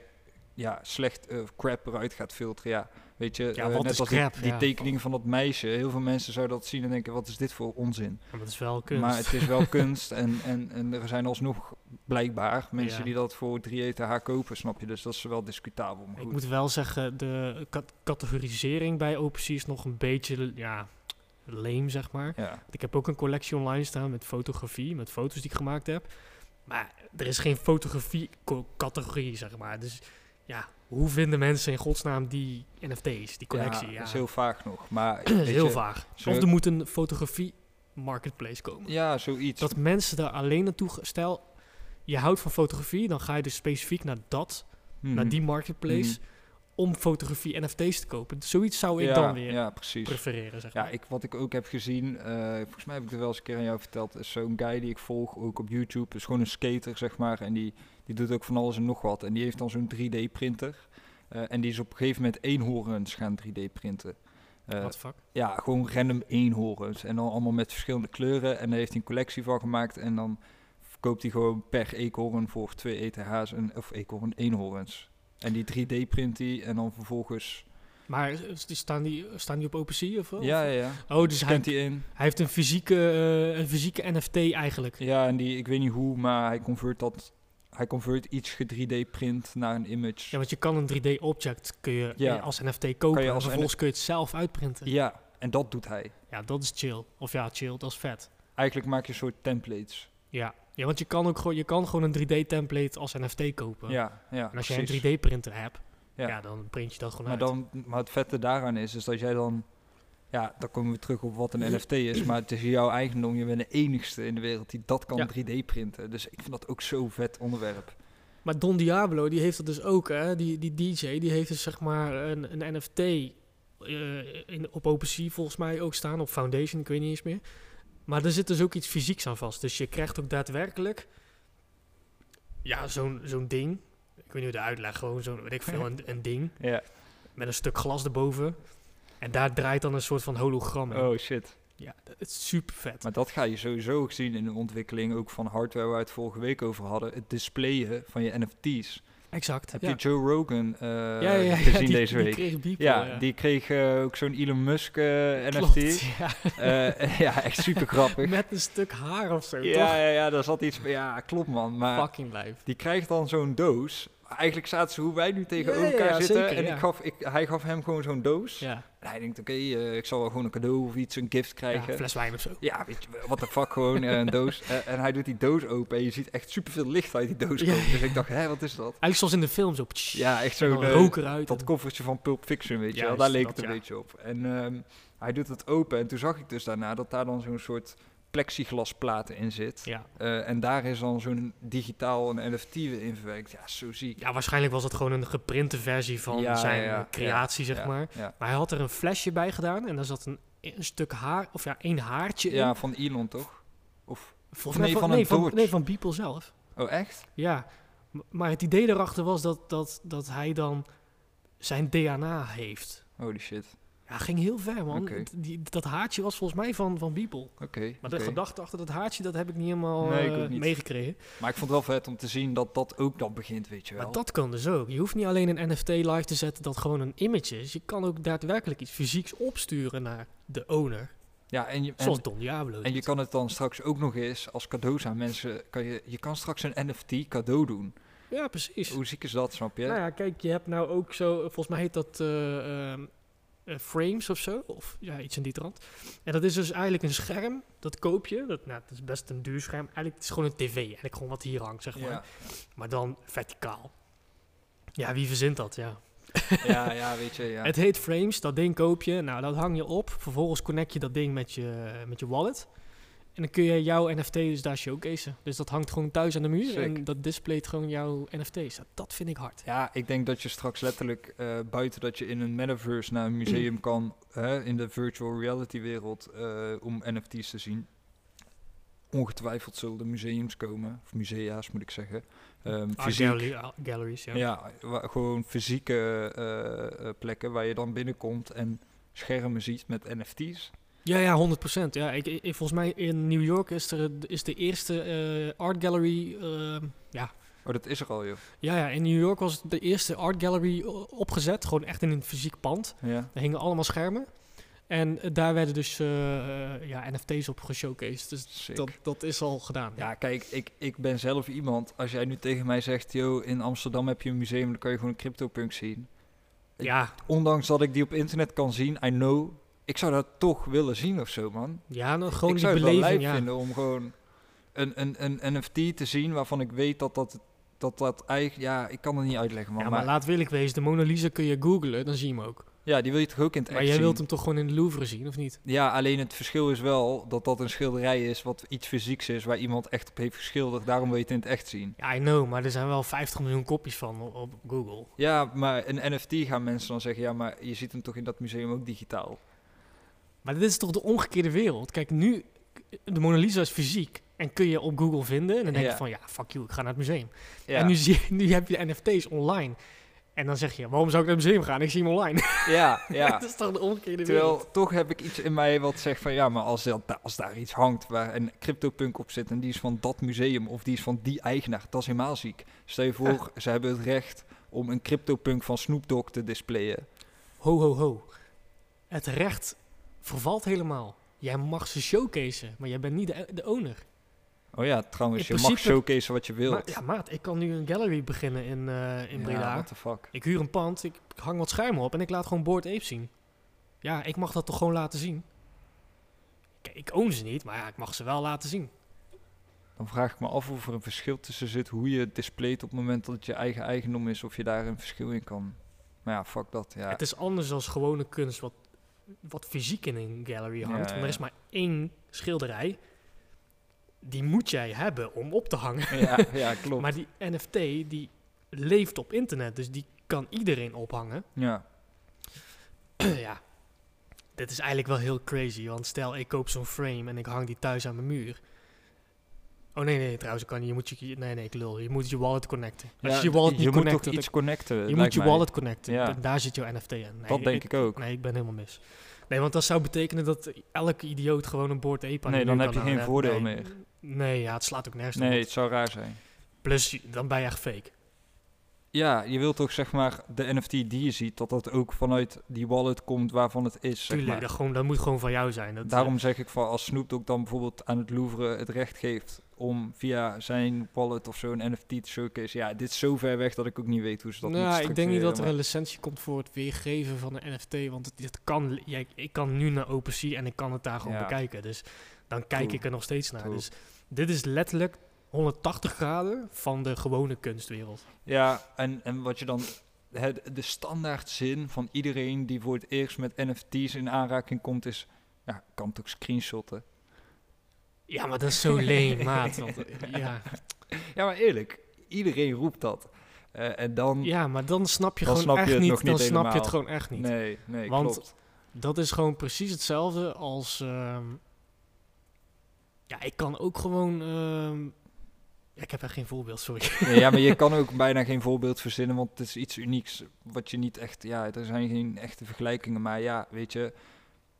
ja, slecht eh, crap eruit gaat filteren, ja, weet je, Ja, eh, wat net is als die, crap? die Ja. tekening van dat meisje. Heel veel mensen zouden dat zien en denken, wat is dit voor onzin? maar dat is wel kunst. Maar het is wel kunst en, en, en er zijn alsnog blijkbaar mensen Ja. die dat voor 3 ETH kopen, snap je? Dus dat is wel discutabel. Maar Ik moet wel zeggen, de cat- categorisering bij OpenSea is nog een beetje, ja, leem, zeg maar. Ja, Ik heb ook een collectie online staan met fotografie, met foto's die ik gemaakt heb. Maar er is geen fotografie-categorie, zeg maar. Dus ja, hoe vinden mensen in godsnaam die NFT's, die collectie? Ja, Ja, dat is heel vaag nog. Maar weet heel je, vaag. zo- Of er moet een fotografie-marketplace komen. Ja, zoiets. Dat mensen daar alleen naartoe... Stel, je houdt van fotografie, dan ga je dus specifiek naar dat, Mhm. naar die marketplace... om fotografie NFT's te kopen. Zoiets zou ik ja, dan weer Ja, precies. prefereren, zeg Ja, maar. ik, wat ik ook heb gezien, eh, volgens mij heb ik het wel eens een keer aan jou verteld, is zo'n guy die ik volg, ook op YouTube, is gewoon een skater, zeg maar, en die, die doet ook van alles en nog wat. En die heeft dan zo'n 3D-printer, Eh, en die is op een gegeven moment eenhoorns gaan 3D-printen. Eh, the fuck? ja, gewoon random eenhoorns, en dan allemaal met verschillende kleuren, en daar heeft hij een collectie van gemaakt, en dan verkoopt hij gewoon per eekhoorn voor twee ETH's, en, of eekhoorn eenhoorns. En die 3D-print hij, en dan vervolgens... Maar die staan, die, staan die op OpenSea of wel? Ja, ja, ja. Oh, dus hij, Kent hij in. hij heeft een fysieke, eh, een fysieke NFT eigenlijk. Ja, en die, ik weet niet hoe, maar hij convert dat. Hij convert iets ge 3D print naar een image. Ja, want je kan een 3D-object kun je Ja. als NFT kopen. Je en als vervolgens kun je het zelf uitprinten. Ja. Ja, en dat doet hij. dat is chill. Of ja, chill, dat is vet. Eigenlijk maak je een soort templates. Ja, ja want je kan ook gewoon, je kan gewoon een 3D-template als NFT kopen. Ja, ja. En als jij een 3D-printer hebt, ja. Ja. dan print je dat gewoon maar, uit. dan, maar het vette daaraan is, is dat jij dan. Ja, dan komen we terug op wat een NFT is. Maar het is jouw eigendom. Je bent de enigste in de wereld die dat kan Ja. 3D printen. Dus ik vind dat ook zo'n vet onderwerp. Maar Don Diablo, die heeft dat dus ook, hè. Die, die DJ, die heeft dus zeg maar een, een NFT eh, in, op OpenSea volgens mij ook staan. Op Foundation, ik weet niet eens meer. Maar er zit dus ook iets fysieks aan vast. Dus je krijgt ook daadwerkelijk... Ja, zo'n zo'n ding. Ik weet niet hoe de uitleg. Gewoon zo'n, weet ik veel, een, een ding. Ja. Met een stuk glas erboven. En daar draait dan een soort van hologram in. Oh shit. Ja, dat is super vet. Maar dat ga je sowieso ook zien in de ontwikkeling ook van hardware waar we het vorige week over hadden. Het displayen van je NFT's. Exact. Heb ja. je Joe Rogan eh, ja, gezien die, deze die week? kreeg Beeple, ja, die kreeg eh, ook zo'n Elon Musk eh, Klopt, NFT. ja. Ja, echt super grappig. Met een stuk haar of zo, ja, toch? ja, ja, daar zat iets Ja, klopt man. Maar Fucking die krijgt dan zo'n doos. Eigenlijk zaten ze hoe wij nu tegenover Ja, ja, elkaar ja, zitten. zeker, en ik gaf, ik, hij gaf hem gewoon zo'n doos. Ja, En hij denkt, oké, eh, ik zal wel gewoon een cadeau of iets, een gift krijgen. een fles wijn of zo. Ja, weet je, wat de fuck gewoon, eh, een doos. Eh, en hij doet die doos open en je ziet echt superveel licht uit die doos komen. Dus ik dacht, hè, wat is dat? Eigenlijk zoals in de film, zo. ptsch, Ja, echt zo'n... dan rook eruit. dat en- koffertje van Pulp Fiction, weet je wel. Daar leek dat, het een beetje op. En ehm, hij doet het open en toen zag ik dus daarna dat daar dan zo'n soort plexiglasplaten in zit. ja. Eh, en daar is dan zo'n digitaal een NFT in verwerkt. Ja, zo ziek. ja, waarschijnlijk was het gewoon een geprinte versie van Ja, zijn ja, creatie, zeg maar. Maar hij had er een flesje bij gedaan en daar zat een, een stuk haar, of ja, één haartje ja, in. van Elon toch? Of, Volgens nee, mij van nee, een van, nee, van Beeple zelf. oh echt? Ja, M- maar het idee erachter was dat, dat, dat hij dan zijn DNA heeft. Holy shit. Ja, ging heel ver, man. Die, dat haartje was volgens mij van, van Beeple. Oké. Maar de gedachte achter dat haartje, dat heb ik niet helemaal Nee, eh, niet. meegekregen. Maar ik vond het wel vet om te zien dat dat ook dan begint, weet je wel. Maar dat kan dus ook. Je hoeft niet alleen een NFT live te zetten dat gewoon een image is. Je kan ook daadwerkelijk iets fysieks opsturen naar de owner. ja, en je, en, Zoals Don Diablo. en je kan het dan straks ook nog eens als cadeaus aan mensen... Kan je, je kan straks een NFT cadeau doen. Ja, precies. Hoe ziek is dat, snap je? Nou ja, kijk, je hebt nou ook zo... Volgens mij heet dat eh, ehm, eh, frames of zo. Of ja, iets in die trant. En dat is dus eigenlijk een scherm. Dat koop je. Dat, nou, dat is best een duur scherm. Eigenlijk het is gewoon een tv. Eigenlijk gewoon wat hier hangt, zeg maar. ja. Maar dan verticaal. Ja, wie verzint dat? Ja. ja, ja, weet je, ja. Het heet Frames, dat ding koop je. Nou, dat hang je op. Vervolgens connect je dat ding met je, met je wallet. En dan kun je jouw NFT dus daar showcaseen. Dus dat hangt gewoon thuis aan de muur. Sick. En dat displayt gewoon jouw NFT's. Ja, dat vind ik hard. Ja, ik denk dat je straks letterlijk eh, buiten dat je in een metaverse naar een museum kan, hè, in de virtual reality wereld, eh, om NFT's te zien. ongetwijfeld zullen er museums komen, of musea's moet ik zeggen. Ehm, Art fysiek. gallery- ah, galleries, ja. Ja, gewoon fysieke eh, plekken waar je dan binnenkomt en schermen ziet met NFT's. Ja, ja, 100%. Ja, ik, ik, volgens mij in New York is, er, is de eerste eh, art gallery. ehm, ja. Oh, dat is er al, joh. Ja, ja, in New York was de eerste art gallery o- opgezet. Gewoon echt in een fysiek pand. Ja. Er hingen allemaal schermen. En eh, daar werden dus eh, eh, ja, NFT's op geshowcased. Dus Sick. dat, dat is al gedaan. Ja, kijk, ik, ik ben zelf iemand. Als jij nu tegen mij zegt, yo, in Amsterdam heb je een museum, dan kan je gewoon een CryptoPunk zien. ja, Ondanks dat ik die op internet kan zien, I know, ik zou dat toch willen zien of zo, man. ja nou, gewoon ik die zou het wel beleving. lijp Ja. vinden om gewoon een, een, een NFT te zien waarvan ik weet dat dat, dat, dat eigenlijk... Ja, ik kan het niet uitleggen, man. Ja, maar maar laat wil ik wezen, de Mona Lisa kun je googlen, dan zie je hem ook. ja, die wil je toch ook in het Maar echt jij zien? wilt hem toch gewoon in de Louvre zien, of niet? Ja, alleen het verschil is wel dat dat een schilderij is wat iets fysieks is, waar iemand echt op heeft geschilderd. Daarom wil je het in het echt zien. Ja, I know, maar er zijn wel 50 miljoen kopies van op Google. Ja, maar een NFT gaan mensen dan zeggen, ja, maar je ziet hem toch in dat museum ook digitaal. Maar dit is toch de omgekeerde wereld? Kijk, nu, de Mona Lisa is fysiek en kun je op Google vinden. En dan denk Ja. je van, ja, fuck you, ik ga naar het museum. Ja, En nu, zie je, nu heb je NFT's online. En dan zeg je, waarom zou ik naar het museum gaan? Ik zie hem online. ja, ja. dat is toch de omgekeerde wereld? Toch heb ik iets in mij wat zegt van ja, maar als, dat, als daar iets hangt waar een CryptoPunk op zit en die is van dat museum of die is van die eigenaar, dat is helemaal ziek. Stel je voor, ze hebben het recht om een CryptoPunk van Snoop Dogg te displayen. Ho, ho, ho. Het recht vervalt helemaal. Jij mag ze showcaseen, maar jij bent niet de, de owner. Oh ja, trouwens, In je mag showcase wat je wilt. Maar, ja, maat, ik kan nu een gallery beginnen in, eh in Ja, Breda. what the fuck. Ik huur een pand, ik hang wat schermen op en ik laat gewoon Board Ape zien. Ja, ik mag dat toch gewoon laten zien? Kijk, ik own ze niet, maar ja, ik mag ze wel laten zien. Dan vraag ik me af of er een verschil tussen zit hoe je het displayt op het moment dat het je eigen eigendom is, of je daar een verschil in kan. Maar ja, fuck dat. Ja, Het is anders dan gewone kunst wat, wat fysiek in een gallery hangt. Ja, Want er is maar één schilderij. Die moet jij hebben om op te hangen. ja, ja, klopt. Maar die NFT, die leeft op internet. Dus die kan iedereen ophangen. ja. ja, dit is eigenlijk wel heel crazy. Want stel, ik koop zo'n frame en ik hang die thuis aan mijn muur. Oh nee, nee, trouwens, kan. Je moet je, nee, nee, ik lul. Je moet je wallet connecten. Als Ja, je je wallet je niet moet connecten, toch iets connecten. je moet je mij. wallet connecten. Ja. Daar zit jouw NFT in. Nee, Dat denk ik ook. Nee, ik ben helemaal mis. Nee, want dat zou betekenen dat elke idioot gewoon een boord aan Nee, dan heb je geen voordeel nee, meer. Nee, ja, het slaat ook nergens Nee, op. het zou raar zijn. Plus, je- dan ben je echt fake. Ja, je wilt toch zeg maar de NFT die je ziet, dat dat ook vanuit die wallet komt waarvan het is. Zeg Tuurlijk, maar. dat, gewoon, dat moet gewoon van jou zijn. Dat, Daarom zeg ik van als Snoop Dogg dan bijvoorbeeld aan het Louvre het recht geeft om via zijn wallet of zo een NFT te showcase. Ja, dit is zo ver weg dat ik ook niet weet hoe ze dat nou, ik denk niet dat er een licentie komt voor het weergeven van een NFT. Want het, het kan, jij, ik kan nu naar OpenSea en ik kan het daar gewoon Ja. bekijken. Dus dan kijk True. ik er nog steeds naar. True. Dus dit is letterlijk 180 graden van de gewone kunstwereld. Ja, en, en wat je dan... Het, de standaard zin van iedereen die voor het eerst met NFT's in aanraking komt is... Ja, ik kan ook screenshotten. Ja, maar dat is zo leem, maat. Want, ja. Ja, maar eerlijk, iedereen roept dat. Eh, en dan... ja, maar dan snap je Dan gewoon snap je echt het niet. Dan snap je het gewoon echt niet. nee, nee, Want- klopt. Dat is gewoon precies hetzelfde als. ehm, ja, ik kan ook gewoon. ehm, ik heb echt geen voorbeeld, sorry. Nee, ja, maar je kan ook bijna geen voorbeeld verzinnen, want het is iets unieks wat je niet echt, ja, er zijn geen echte vergelijkingen, maar ja, weet je,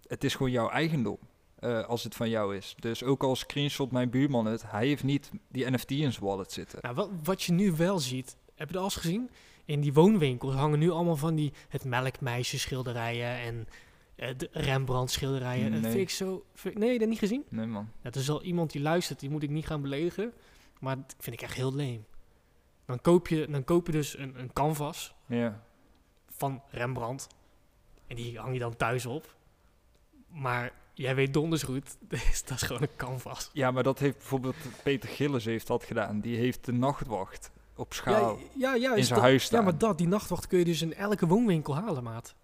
het is gewoon jouw eigendom eh, als het van jou is. Dus ook al screenshot mijn buurman het, hij heeft niet die NFT in zijn wallet zitten. Nou, wat, wat je nu wel ziet, heb je dat al eens gezien? In die woonwinkels hangen nu allemaal van die het melkmeisje schilderijen en eh, de Rembrandt schilderijen. Dat Nee. vind ik zo. vind- nee, dat niet gezien? Nee man. Er is al iemand die luistert, die moet ik niet gaan beledigen. Maar dat vind ik echt heel leem. Dan koop je, dan koop je dus een, een canvas Ja. van Rembrandt. En die hang je dan thuis op. Maar jij weet donders goed, dat is- dat is gewoon een canvas. ja, maar dat heeft bijvoorbeeld Peter Gillis heeft dat gedaan. Die heeft de nachtwacht op schaal ja, ja, in is zijn dat- huis Ja, staan. maar dat, die nachtwacht kun je dus in elke woonwinkel halen, maat.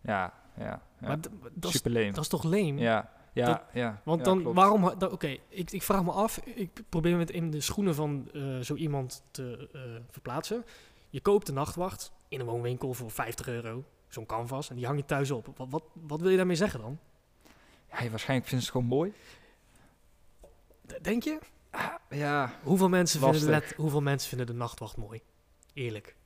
Ja, ja, ja. Maar dat, is, dat is toch leem? Ja, ja, Dat- ja. Want dan, waarom... Oké, ik, ik vraag me af, ik probeer me het in de schoenen van eh, zo iemand te eh, verplaatsen. Je koopt de nachtwacht in een woonwinkel voor 50 euro, zo'n canvas, en die hang je thuis op. Wat, wat, wat wil je daarmee zeggen dan? Ja, waarschijnlijk vindt ze het gewoon mooi. Denk je? Ja, Hoeveel mensen, vinden de, let- hoeveel mensen vinden de nachtwacht mooi? Eerlijk.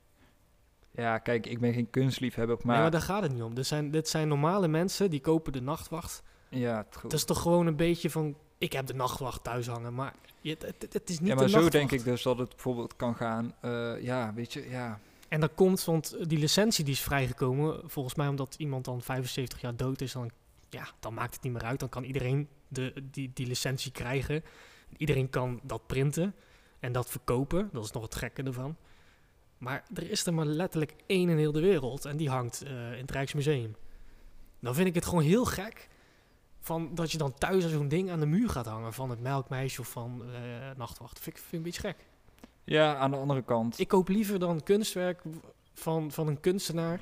ja, kijk, ik ben geen kunstliefhebber, Maar, maar... nee, maar daar gaat het niet om. Dit zijn, dit zijn normale mensen die kopen de nachtwacht. Ja, true. Het is toch gewoon een beetje van... Ik heb de nachtwacht thuis hangen, maar je, het, het- het is niet ja, maar de zo denk ik dus dat het bijvoorbeeld kan gaan. eh, ja, weet je, ja. En dat komt, want die licentie die is vrijgekomen, volgens mij omdat iemand dan 75 jaar dood is, dan, ja, dan maakt het niet meer uit. Dan kan iedereen de, die, die licentie krijgen. Iedereen kan dat printen en dat verkopen. Dat is nog het gekke ervan. Maar er is er maar letterlijk één in heel de wereld en die hangt eh, in het Rijksmuseum. Dan vind ik het gewoon heel gek van dat je dan thuis zo'n ding aan de muur gaat hangen van het melkmeisje of van eh nachtwacht. Vind ik, vind ik een beetje gek. Ja, aan de andere kant. Ik koop liever dan kunstwerk van, van een kunstenaar.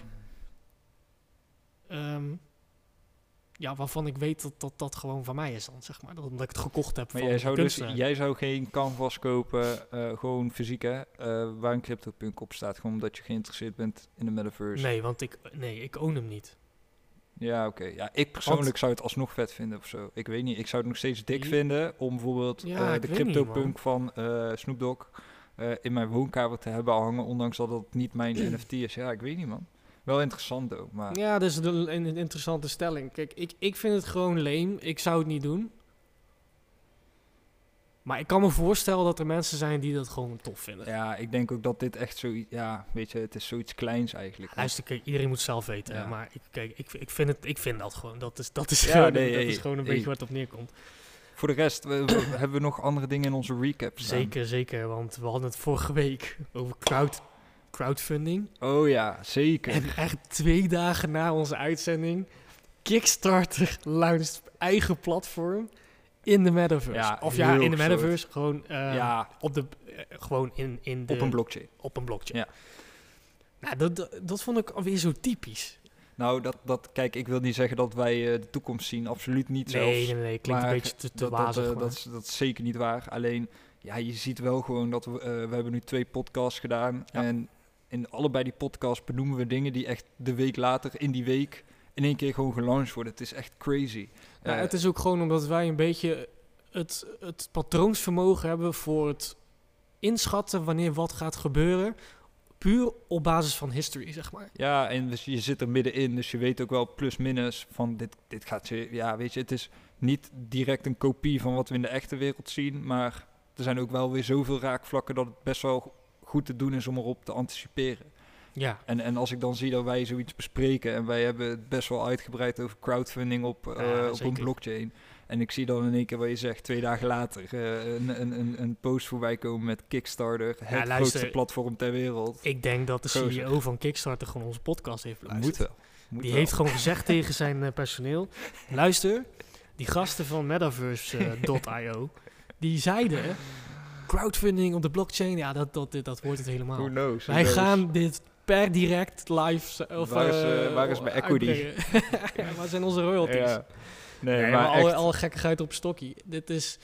ehm, ja, waarvan ik weet dat, dat dat gewoon van mij is dan, zeg maar. Dat, omdat ik het gekocht heb maar van jij zou, dus, jij zou geen canvas kopen, eh, gewoon fysiek hè, eh, waar een CryptoPunk op staat. Gewoon omdat je geïnteresseerd bent in de metaverse. Nee, want ik, nee, ik own hem niet. Ja, oké. Ja, ik persoonlijk zou het alsnog vet vinden of zo. Ik weet niet, ik zou het nog steeds dik vinden om bijvoorbeeld Ja, eh, de niet, CryptoPunk van eh Snoop Dogg eh, in mijn woonkamer te hebben hangen, ondanks dat het niet mijn NFT is. Ja, ik weet niet man. Wel interessant ook, maar... Ja, dat is een, een interessante stelling. Kijk, ik, ik vind het gewoon leem. Ik zou het niet doen. Maar ik kan me voorstellen dat er mensen zijn die dat gewoon tof vinden. Ja, ik denk ook dat dit echt zoiets... Ja, weet je, het is zoiets kleins eigenlijk. Luister, kijk, iedereen moet zelf weten. Ja. Maar ik, kijk, ik, ik, vind het, ik vind dat gewoon. Dat is, dat is, Ja, gewoon, nee, dat hey, is gewoon een beetje waar het op neerkomt. Voor de rest, we- we- hebben we nog andere dingen in onze recap staan? Zeker, zeker. Want we hadden het vorige week over crowd, crowdfunding. Oh ja, zeker. En echt twee dagen na onze uitzending... Kickstarter launched eigen platform in de metaverse. Ja, of ja, in de absurd. metaverse. Gewoon, eh, ja, op, de, eh, gewoon in, in de, op een blockchain. op een blockchain. Ja. Nou, dat, dat, dat vond ik alweer zo typisch. Nou, dat, dat, kijk, ik wil niet zeggen dat wij eh, de toekomst zien. Absoluut niet Nee, zelfs. nee, nee, klinkt een beetje te, te dat, dat, wazig. eh, maar- dat, is, dat is zeker niet waar. Alleen, ja, je ziet wel gewoon dat we, eh, we hebben nu twee podcasts gedaan. Ja. En in allebei die podcasts benoemen we dingen die echt de week later, in die week, in één keer gewoon gelanceerd worden. Het is echt crazy. Ja, Eh, het is ook gewoon omdat wij een beetje het, het patroonsvermogen hebben voor het inschatten wanneer wat gaat gebeuren. Puur op basis van history, zeg maar. Ja, en dus je zit er middenin, dus je weet ook wel plus minus van dit, dit gaat ze. Ja, weet je, het is niet direct een kopie van wat we in de echte wereld zien, maar er zijn ook wel weer zoveel raakvlakken dat het best wel goed te doen is om erop te anticiperen. Ja, En, en als ik dan zie dat wij zoiets bespreken en wij hebben het best wel uitgebreid over crowdfunding op, eh, Ja, op een blockchain. En ik zie dan in één keer wat je zegt, twee dagen later, eh, een, een, een, een post voorbij komen met Kickstarter, het luister, grootste platform ter wereld. ik denk dat de Gozer. CEO van Kickstarter gewoon onze podcast heeft beluisterd. Moet wel. Moet Die wel. heeft gewoon gezegd tegen zijn eh, personeel: luister, die gasten van Metaverse.io, die zeiden: crowdfunding op de blockchain, ja, dat, dat, dat wordt het helemaal. Who knows? who Wij knows? gaan dit per direct live. Of, Waar is, eh, eh, waar is mijn equity? waar zijn onze royalties? Ja. Nee, Nee, maar, maar, alle, echt, alle gekkigheid op stokkie. Dit is,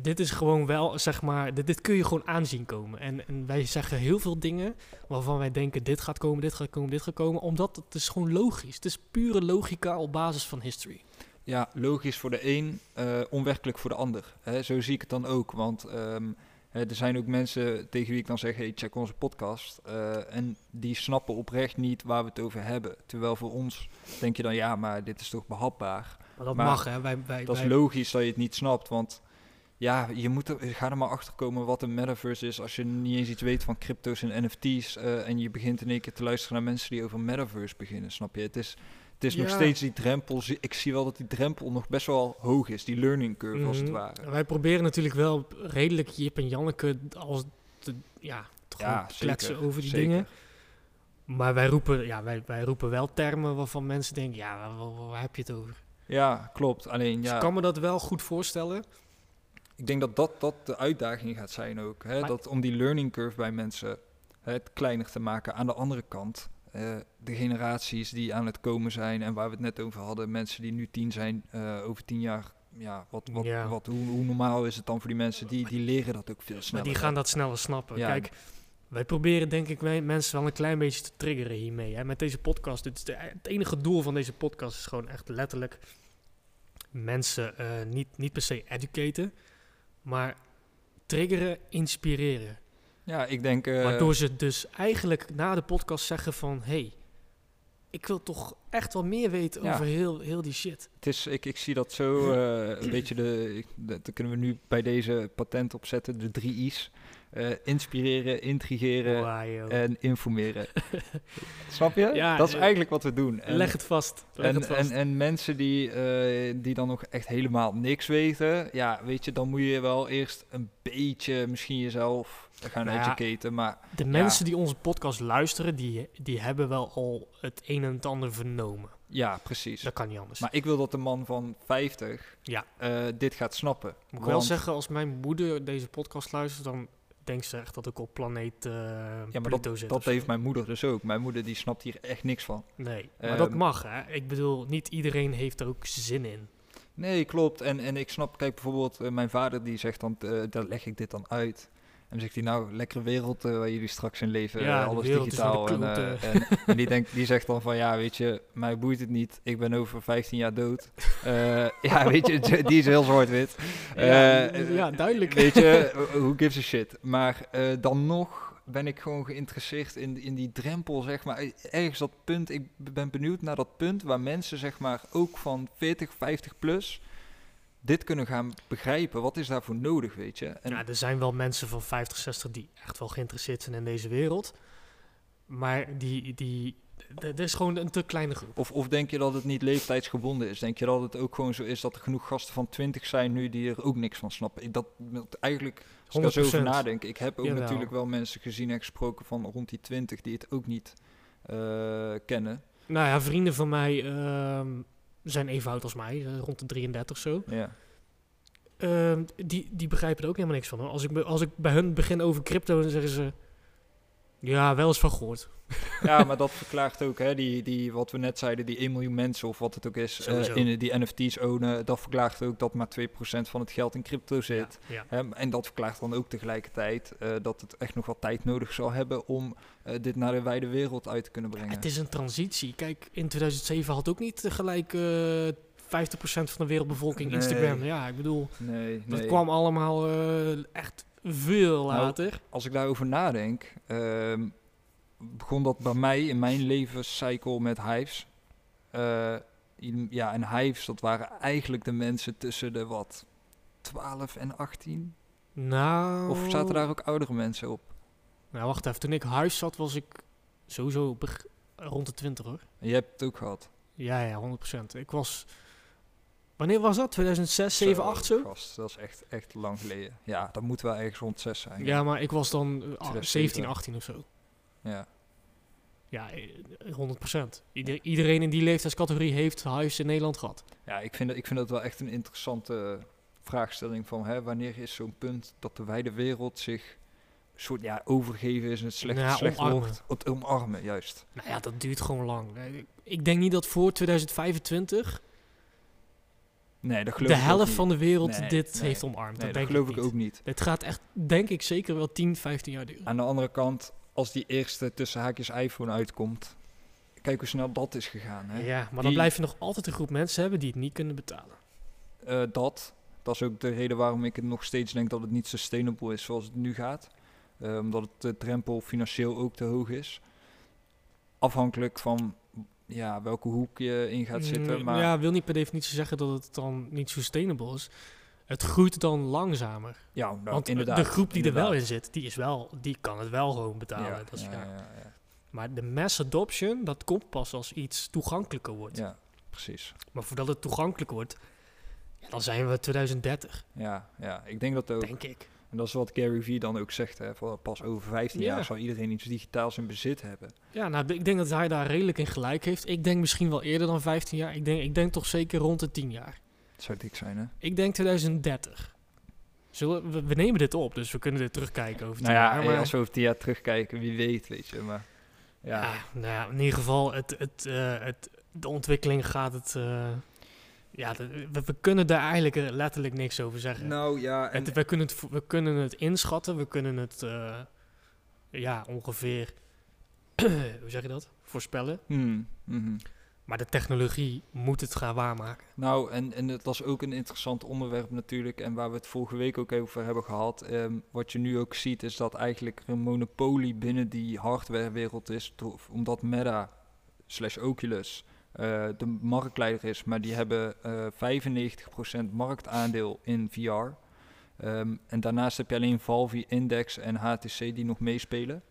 dit is gewoon wel, zeg maar, dit, dit kun je gewoon aanzien komen. En, en wij zeggen heel veel dingen waarvan wij denken, dit gaat komen, dit gaat komen, dit gaat komen. Omdat het is gewoon logisch. Het is pure logica op basis van history. ja, logisch voor de een, eh, onwerkelijk voor de ander. Hè, zo zie ik het dan ook, want ehm, er zijn ook mensen tegen wie ik dan zeg, hey, check onze podcast. eh, en die snappen oprecht niet waar we het over hebben. Terwijl voor ons denk je dan, ja, maar dit is toch behapbaar. Maar dat Maar mag, hè. Wij, wij, Dat is logisch dat je het niet snapt, want ja, je moet er, ga er maar achter komen wat een metaverse is als je niet eens iets weet van crypto's en NFT's eh, en je begint in één keer te luisteren naar mensen die over metaverse beginnen, snap je? Het is, het is nog steeds die drempel, ik zie wel dat die drempel nog best wel hoog is, die learning curve als het Mhm. ware. Wij proberen natuurlijk wel redelijk Jip en Janneke als te, ja, te kletsen over die zeker. dingen. Maar wij roepen, ja, wij, wij roepen wel termen waarvan mensen denken, ja, waar, waar- waar heb je het over? Ja, klopt. Alleen Dus ja, ik kan me dat wel goed voorstellen. ik denk dat dat, dat de uitdaging gaat zijn ook. Hè? Maar- Dat om die learning curve bij mensen hè, het kleiner te maken. Aan de andere kant, eh, de generaties die aan het komen zijn en waar we het net over hadden, mensen die nu tien zijn, eh, over tien jaar, ja, wat, wat, Ja. Wat, hoe, hoe normaal is het dan voor die mensen? Die, die leren dat ook veel Maar sneller. die gaan dat sneller snappen. Ja. Kijk, wij proberen denk ik mensen wel een klein beetje te triggeren hiermee. Hè. Met deze podcast. Is de, het enige doel van deze podcast is gewoon echt letterlijk mensen eh, niet, niet per se educaten. maar triggeren, inspireren. Ja, ik denk... eh, Waardoor ze dus eigenlijk na de podcast zeggen van... hey, ik wil toch echt wel meer weten Ja. over heel, heel die shit. Het is, ik, ik zie dat zo eh, een beetje de, ik, de- dat kunnen we nu bij deze patent opzetten, de drie I's. Eh, inspireren, intrigeren en informeren. Snap je? Ja, dat is eigenlijk wat we doen. En, Leg het vast. Leg en, het vast. en, en mensen die, eh, die dan nog echt helemaal niks weten, ja, weet je, dan moet je wel eerst een beetje misschien jezelf gaan Nou educaten. Maar de mensen die onze podcast luisteren, die, die hebben wel al het een en het ander vernomen. ja, precies. Dat kan niet anders. Maar ik wil dat de man van 50 Ja. eh, dit gaat snappen. Moet ik wel zeggen, als mijn moeder deze podcast luistert, dan denkt ze echt dat ik op planeet eh Ja, maar Pluto dat, zit. dat heeft mijn moeder dus ook. Mijn moeder die snapt hier echt niks van. Nee, maar dat Ehm, mag, hè. Ik bedoel, niet iedereen heeft er ook zin in. Nee, klopt. En, en ik snap, kijk bijvoorbeeld, eh, mijn vader die zegt dan, eh, daar leg ik dit dan uit. En dan zegt hij, nou, lekkere wereld eh, waar jullie straks in leven, Ja, eh, alles digitaal. en, eh, en, en die, denkt, die zegt dan van, ja, weet je, mij boeit het niet. Ik ben over 15 jaar dood. Ja, weet je, die is heel zwart-wit. Ja, ja, duidelijk. Weet je, who gives a shit. Maar dan nog ben ik gewoon geïnteresseerd in, in die drempel, zeg maar. Ergens dat punt, ik ben benieuwd naar dat punt waar mensen, zeg maar, ook van 40, 50 plus, dit kunnen gaan begrijpen. Wat is daarvoor nodig, weet je? En Ja, er zijn wel mensen van 50, 60 die echt wel geïnteresseerd zijn in deze wereld. Maar die, die, d- er is gewoon een te kleine groep. of, of denk je dat het niet leeftijdsgebonden is? Denk je dat het ook gewoon zo is dat er genoeg gasten van 20 zijn nu die er ook niks van snappen? Ik, dat, dat eigenlijk, als ik er zo over 100%. nadenk, ik heb ook Jawel. natuurlijk wel mensen gezien en gesproken van rond die 20 die het ook niet eh, kennen. Nou ja, vrienden van mij ehm, zijn even oud als mij, eh, rond de 33 zo. Ja. Ehm, die, die begrijpen er ook helemaal niks van. Hoor. Als, ik, als ik bij hun begin over crypto, dan zeggen ze... Ja, wel eens van gehoord. Ja, maar dat verklaart ook, hè, die, die, wat we net zeiden, die 1 miljoen mensen of wat het ook is, eh, in die NFT's ownen, dat verklaart ook dat maar 2% van het geld in crypto zit. Ja, ja. Hè, en dat verklaart dan ook tegelijkertijd eh, dat het echt nog wat tijd nodig zal hebben om eh, dit naar de wijde wereld uit te kunnen brengen. Het is een transitie. Kijk, in 2007 had ook niet gelijk eh 50% van de wereldbevolking Nee. Instagram. Ja, ik bedoel, nee, dat nee. kwam allemaal echt veel Nou, later. Als ik daarover nadenk, ehm, begon dat bij mij in mijn levenscycle met hives. Eh, ja, en hives, dat waren eigenlijk de mensen tussen de wat 12 en 18. nou... Of zaten daar ook oudere mensen op? Nou, wacht even. Toen ik huis zat, was ik sowieso rond de 20 hoor. Je hebt het ook gehad. Ja, ja, 100%. Ik was... Wanneer was dat? 2006, 7, 8 zo? Gast, dat is echt, echt lang geleden. Ja, dat moet wel ergens rond 6 zijn. Ja, maar ik was dan eh, ah, 2007. 17, 18 of zo. ja. Ja, eh, 100%. Ieder, iedereen in die leeftijdscategorie heeft huis in Nederland gehad. Ja, ik vind, dat, ik vind dat wel echt een interessante vraagstelling van hè, wanneer is zo'n punt dat de wijde wereld zich soort ja, overgeven is een slecht, Ja, slecht omarmen. woord. Het omarmen, juist. Nou ja, dat duurt gewoon lang. Eh, Ik denk niet dat voor 2025 Nee, dat geloof de ik helft niet. van de wereld Nee, dit nee. heeft omarmd. Nee, dat geloof ik, ook niet. Het gaat echt, denk ik, zeker wel 10, 15 jaar duren. Aan de andere kant, als die eerste tussen haakjes iPhone uitkomt, kijk hoe snel dat is gegaan. Hè? Ja, maar dan blijf je nog altijd een groep mensen hebben die het niet kunnen betalen. Eh, dat, dat is ook de reden waarom ik het nog steeds denk dat het niet sustainable is zoals het nu gaat. Eh, omdat het de drempel financieel ook te hoog is. Afhankelijk van ja, welke hoek je in gaat zitten. Mm, Maar Ja, wil niet per definitie zeggen dat het dan niet sustainable is. Het groeit dan langzamer. ja, nou, Want inderdaad. de groep die er wel in zit, die, is wel, die kan het wel gewoon betalen. Ja, dat is, ja, ja. Maar de mass adoption, dat komt pas als iets toegankelijker wordt. ja, precies. Maar voordat het toegankelijk wordt, ja, dan zijn we 2030, Ja, ja, ik denk dat ook. denk ik. En dat is wat Gary Vee dan ook zegt. Hè, van pas over 15 Ja. jaar zal iedereen iets digitaals in bezit hebben. Ja, nou, ik denk dat hij daar redelijk in gelijk heeft. Ik denk misschien wel eerder dan 15 jaar. Ik denk, ik denk toch zeker rond de 10 jaar. Dat zou dik zijn, hè? Ik denk 2030. Zullen, we, we nemen dit op, dus we kunnen dit terugkijken over 10 Nou ja, jaar. Maar, als we over 10 jaar terugkijken, wie weet, weet je. Maar ja, ja. nou ja, in ieder geval, het, het, eh, het, de ontwikkeling gaat het... eh, ja, we, we kunnen daar eigenlijk eh, letterlijk niks over zeggen. nou ja, en, het, we, kunnen het, we kunnen het inschatten, we kunnen het eh, ja, ongeveer, hoe zeg je dat, voorspellen. Hmm, mhm. Maar de technologie moet het gaan waarmaken. Nou, en, en het was ook een interessant onderwerp natuurlijk. En waar we het vorige week ook over hebben gehad. Ehm, wat je nu ook ziet, is dat eigenlijk een monopolie binnen die hardwarewereld is. Omdat Meta slash Oculus de marktleider is. Maar die hebben eh 95% marktaandeel in VR. Ehm, en daarnaast heb je alleen Valve, Index en HTC die nog meespelen.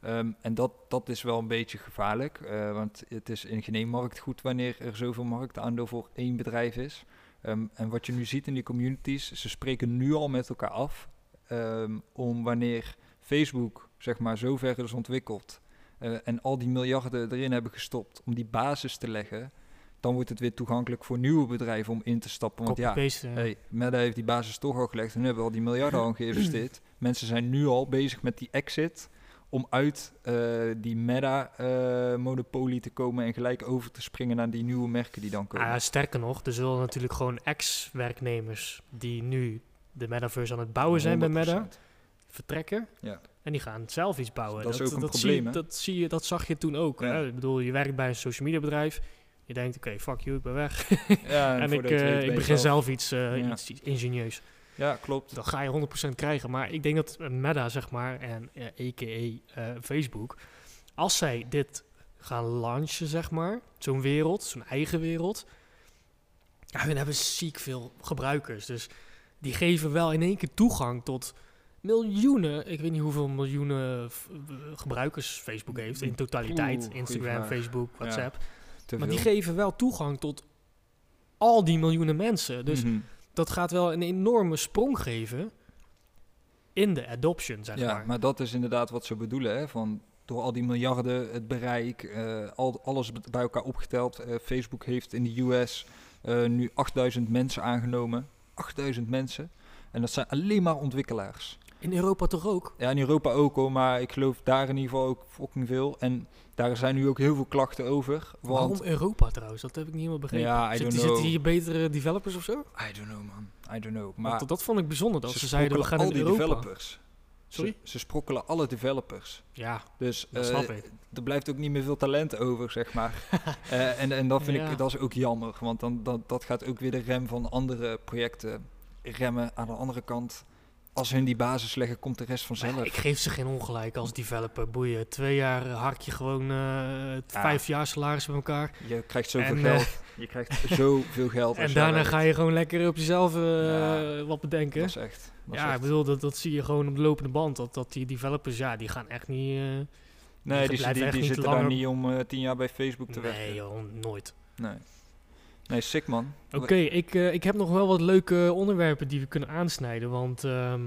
Ehm, en dat, dat is wel een beetje gevaarlijk, eh, want het is in geen markt goed wanneer er zoveel marktaandeel voor één bedrijf is. Ehm, en wat je nu ziet in die communities, ze spreken nu al met elkaar af om wanneer Facebook zeg maar zo ver is ontwikkeld eh, en al die miljarden erin hebben gestopt om die basis te leggen, dan wordt het weer toegankelijk voor nieuwe bedrijven om in te stappen. Want ja. Hey, Meta heeft die basis toch al gelegd en nu hebben we al die miljarden al geïnvesteerd. Mensen zijn nu al bezig met die exit om uit eh, die Meta-monopolie te komen en gelijk over te springen naar die nieuwe merken die dan komen. Ah, sterker nog, er zullen natuurlijk gewoon ex-werknemers die nu de metaverse aan het bouwen zijn bij Meta, 100%. vertrekken. Ja. En die gaan zelf iets bouwen. Dat is ook een dat probleem, Zie, dat, zie je, dat zag je toen ook. Ja. Hè? Ik bedoel, je werkt bij een social media bedrijf. Je denkt, oké, fuck you, ik ben weg. Ja, en ik, eh, ik begin zelf iets, eh, Ja. iets, iets ingenieus. Ja, klopt. Dan ga je 100% krijgen. Maar ik denk dat Meta, zeg maar, en a.k.a. eh, Facebook... als zij dit gaan launchen, zeg maar... zo'n wereld, zo'n eigen wereld... ja, hun hebben ziek veel gebruikers. Dus die geven wel in één keer toegang tot miljoenen... ik weet niet hoeveel miljoenen eh, gebruikers Facebook heeft... in totaliteit. Oeh, Instagram. Facebook, WhatsApp. Maar die geven wel toegang tot al die miljoenen mensen. Dus Mhm. dat gaat wel een enorme sprong geven in de adoption, zeg ja, maar. maar. dat is inderdaad wat ze bedoelen. Hè? Van door al die miljarden, het bereik, eh, al, alles bij elkaar opgeteld. Eh, Facebook heeft in de US nu 8000 mensen aangenomen. 8000 mensen. En dat zijn alleen maar ontwikkelaars. In Europa toch ook? Ja, in Europa ook hoor, maar ik geloof daar in ieder geval ook fucking veel. En daar zijn nu ook heel veel klachten over. Want, Waarom Europa trouwens? Dat heb ik niet helemaal begrepen. Ja, I Zit- don't Zitten hier betere developers of zo? I don't know man, I don't know. Maar dat, dat vond ik bijzonder, dat ze, zeiden we gaan al in die Europa. developers. Sorry? Ze, ze sprokkelen alle developers. Ja, Dus dat eh, snap ik. er blijft ook niet meer veel talent over, zeg maar. Eh, en, en dat vind Ja. ik, dat is ook jammer. Want dan, dat, dat gaat ook weer de rem van andere projecten remmen. Aan de andere kant, als hun die basis leggen, komt de rest vanzelf. Maar ik geef ze geen ongelijk als developer. Boeien, twee jaar hark je gewoon eh, vijf jaar salaris bij elkaar. Je krijgt zoveel En, geld. eh, je krijgt zoveel geld. En daarna ga je gewoon lekker op jezelf eh, Ja. wat bedenken. Dat is echt. dat is ja, echt- ik bedoel, dat, dat zie je gewoon op de lopende band. Dat, dat die developers, ja, die gaan echt niet... nee, die die, die, zitten daar niet om tien jaar bij Facebook te werken. nee, nooit. Nee. Nee, sick man. Oké, ik, eh, ik heb nog wel wat leuke onderwerpen die we kunnen aansnijden. Want ehm,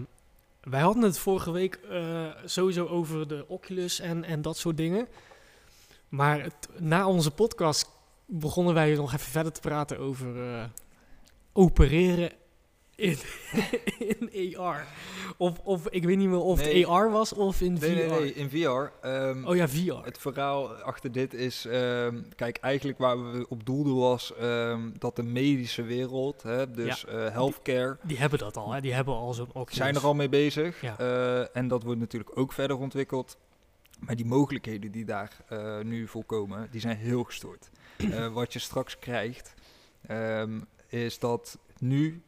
wij hadden het vorige week eh, sowieso over de Oculus en, en dat soort dingen. Maar na onze podcast begonnen wij nog even verder te praten over eh, opereren in, in AR. Of, of ik weet niet meer of Nee. het AR was of in Nee, VR. nee, nee, in VR. ehm, Oh ja, VR. Het verhaal achter dit is, ehm, kijk, eigenlijk waar we op doelden was ehm, dat de medische wereld, hè, dus eh, healthcare, Die hebben dat al, hè? Die hebben al zo'n Oculus. zijn er al mee bezig. Ja. Eh, en dat wordt natuurlijk ook verder ontwikkeld. Maar die mogelijkheden die daar eh, nu voor komen, die zijn heel gestoord. Wat je straks krijgt, is dat nu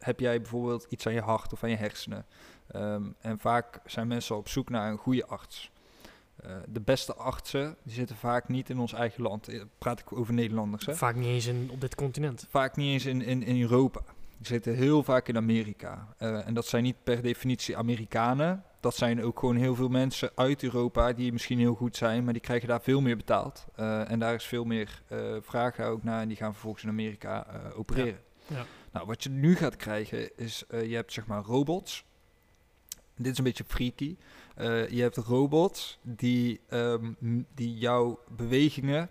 heb jij bijvoorbeeld iets aan je hart of aan je hersenen. Ehm, en vaak zijn mensen op zoek naar een goede arts. Eh, de beste artsen die zitten vaak niet in ons eigen land. Eh, Praat ik over Nederlanders. Hè? Vaak niet eens in, op dit continent. Vaak niet eens in, in, in Europa. Die zitten heel vaak in Amerika. Eh, en dat zijn niet per definitie Amerikanen. Dat zijn ook gewoon heel veel mensen uit Europa die misschien heel goed zijn, maar die krijgen daar veel meer betaald. En daar is veel meer vraag ook naar en die gaan vervolgens in Amerika opereren. Ja. Nou, wat je nu gaat krijgen is, eh, je hebt zeg maar robots. Dit is een beetje freaky. Eh, je hebt robots die, ehm, die jouw bewegingen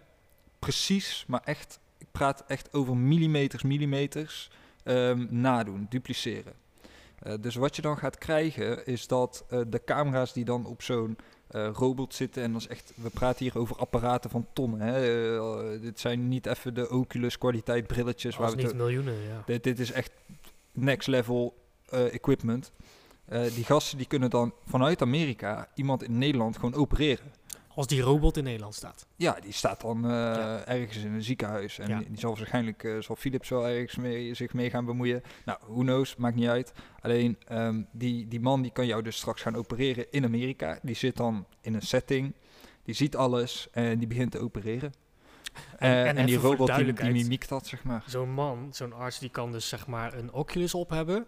precies, maar echt, ik praat echt over millimeters, millimeters, ehm, nadoen, dupliceren. Eh, dus wat je dan gaat krijgen is dat de camera's die dan op zo'n eh, robot zitten, en dat is echt, we praten hier over apparaten van tonnen. Hè? eh, dit zijn niet even de Oculus kwaliteit brilletjes waar we niet miljoenen, ja. dit, dit is echt next level eh, equipment. Die gasten die kunnen dan vanuit Amerika iemand in Nederland gewoon opereren. Als die robot in Nederland staat. Ja, die staat dan eh, Ja. ergens in een ziekenhuis. En Ja. die, zal waarschijnlijk, eh, zal Philips wel ergens mee, zich mee gaan bemoeien. Nou, who knows, maakt niet uit. Alleen, ehm, die, die man die kan jou dus straks gaan opereren in Amerika. Die zit dan in een setting, die ziet alles en die begint te opereren. En- Eh, en en, die robot die, die mimiekt dat, zeg maar. Zo'n man, zo'n arts, die kan dus zeg maar een Oculus op hebben.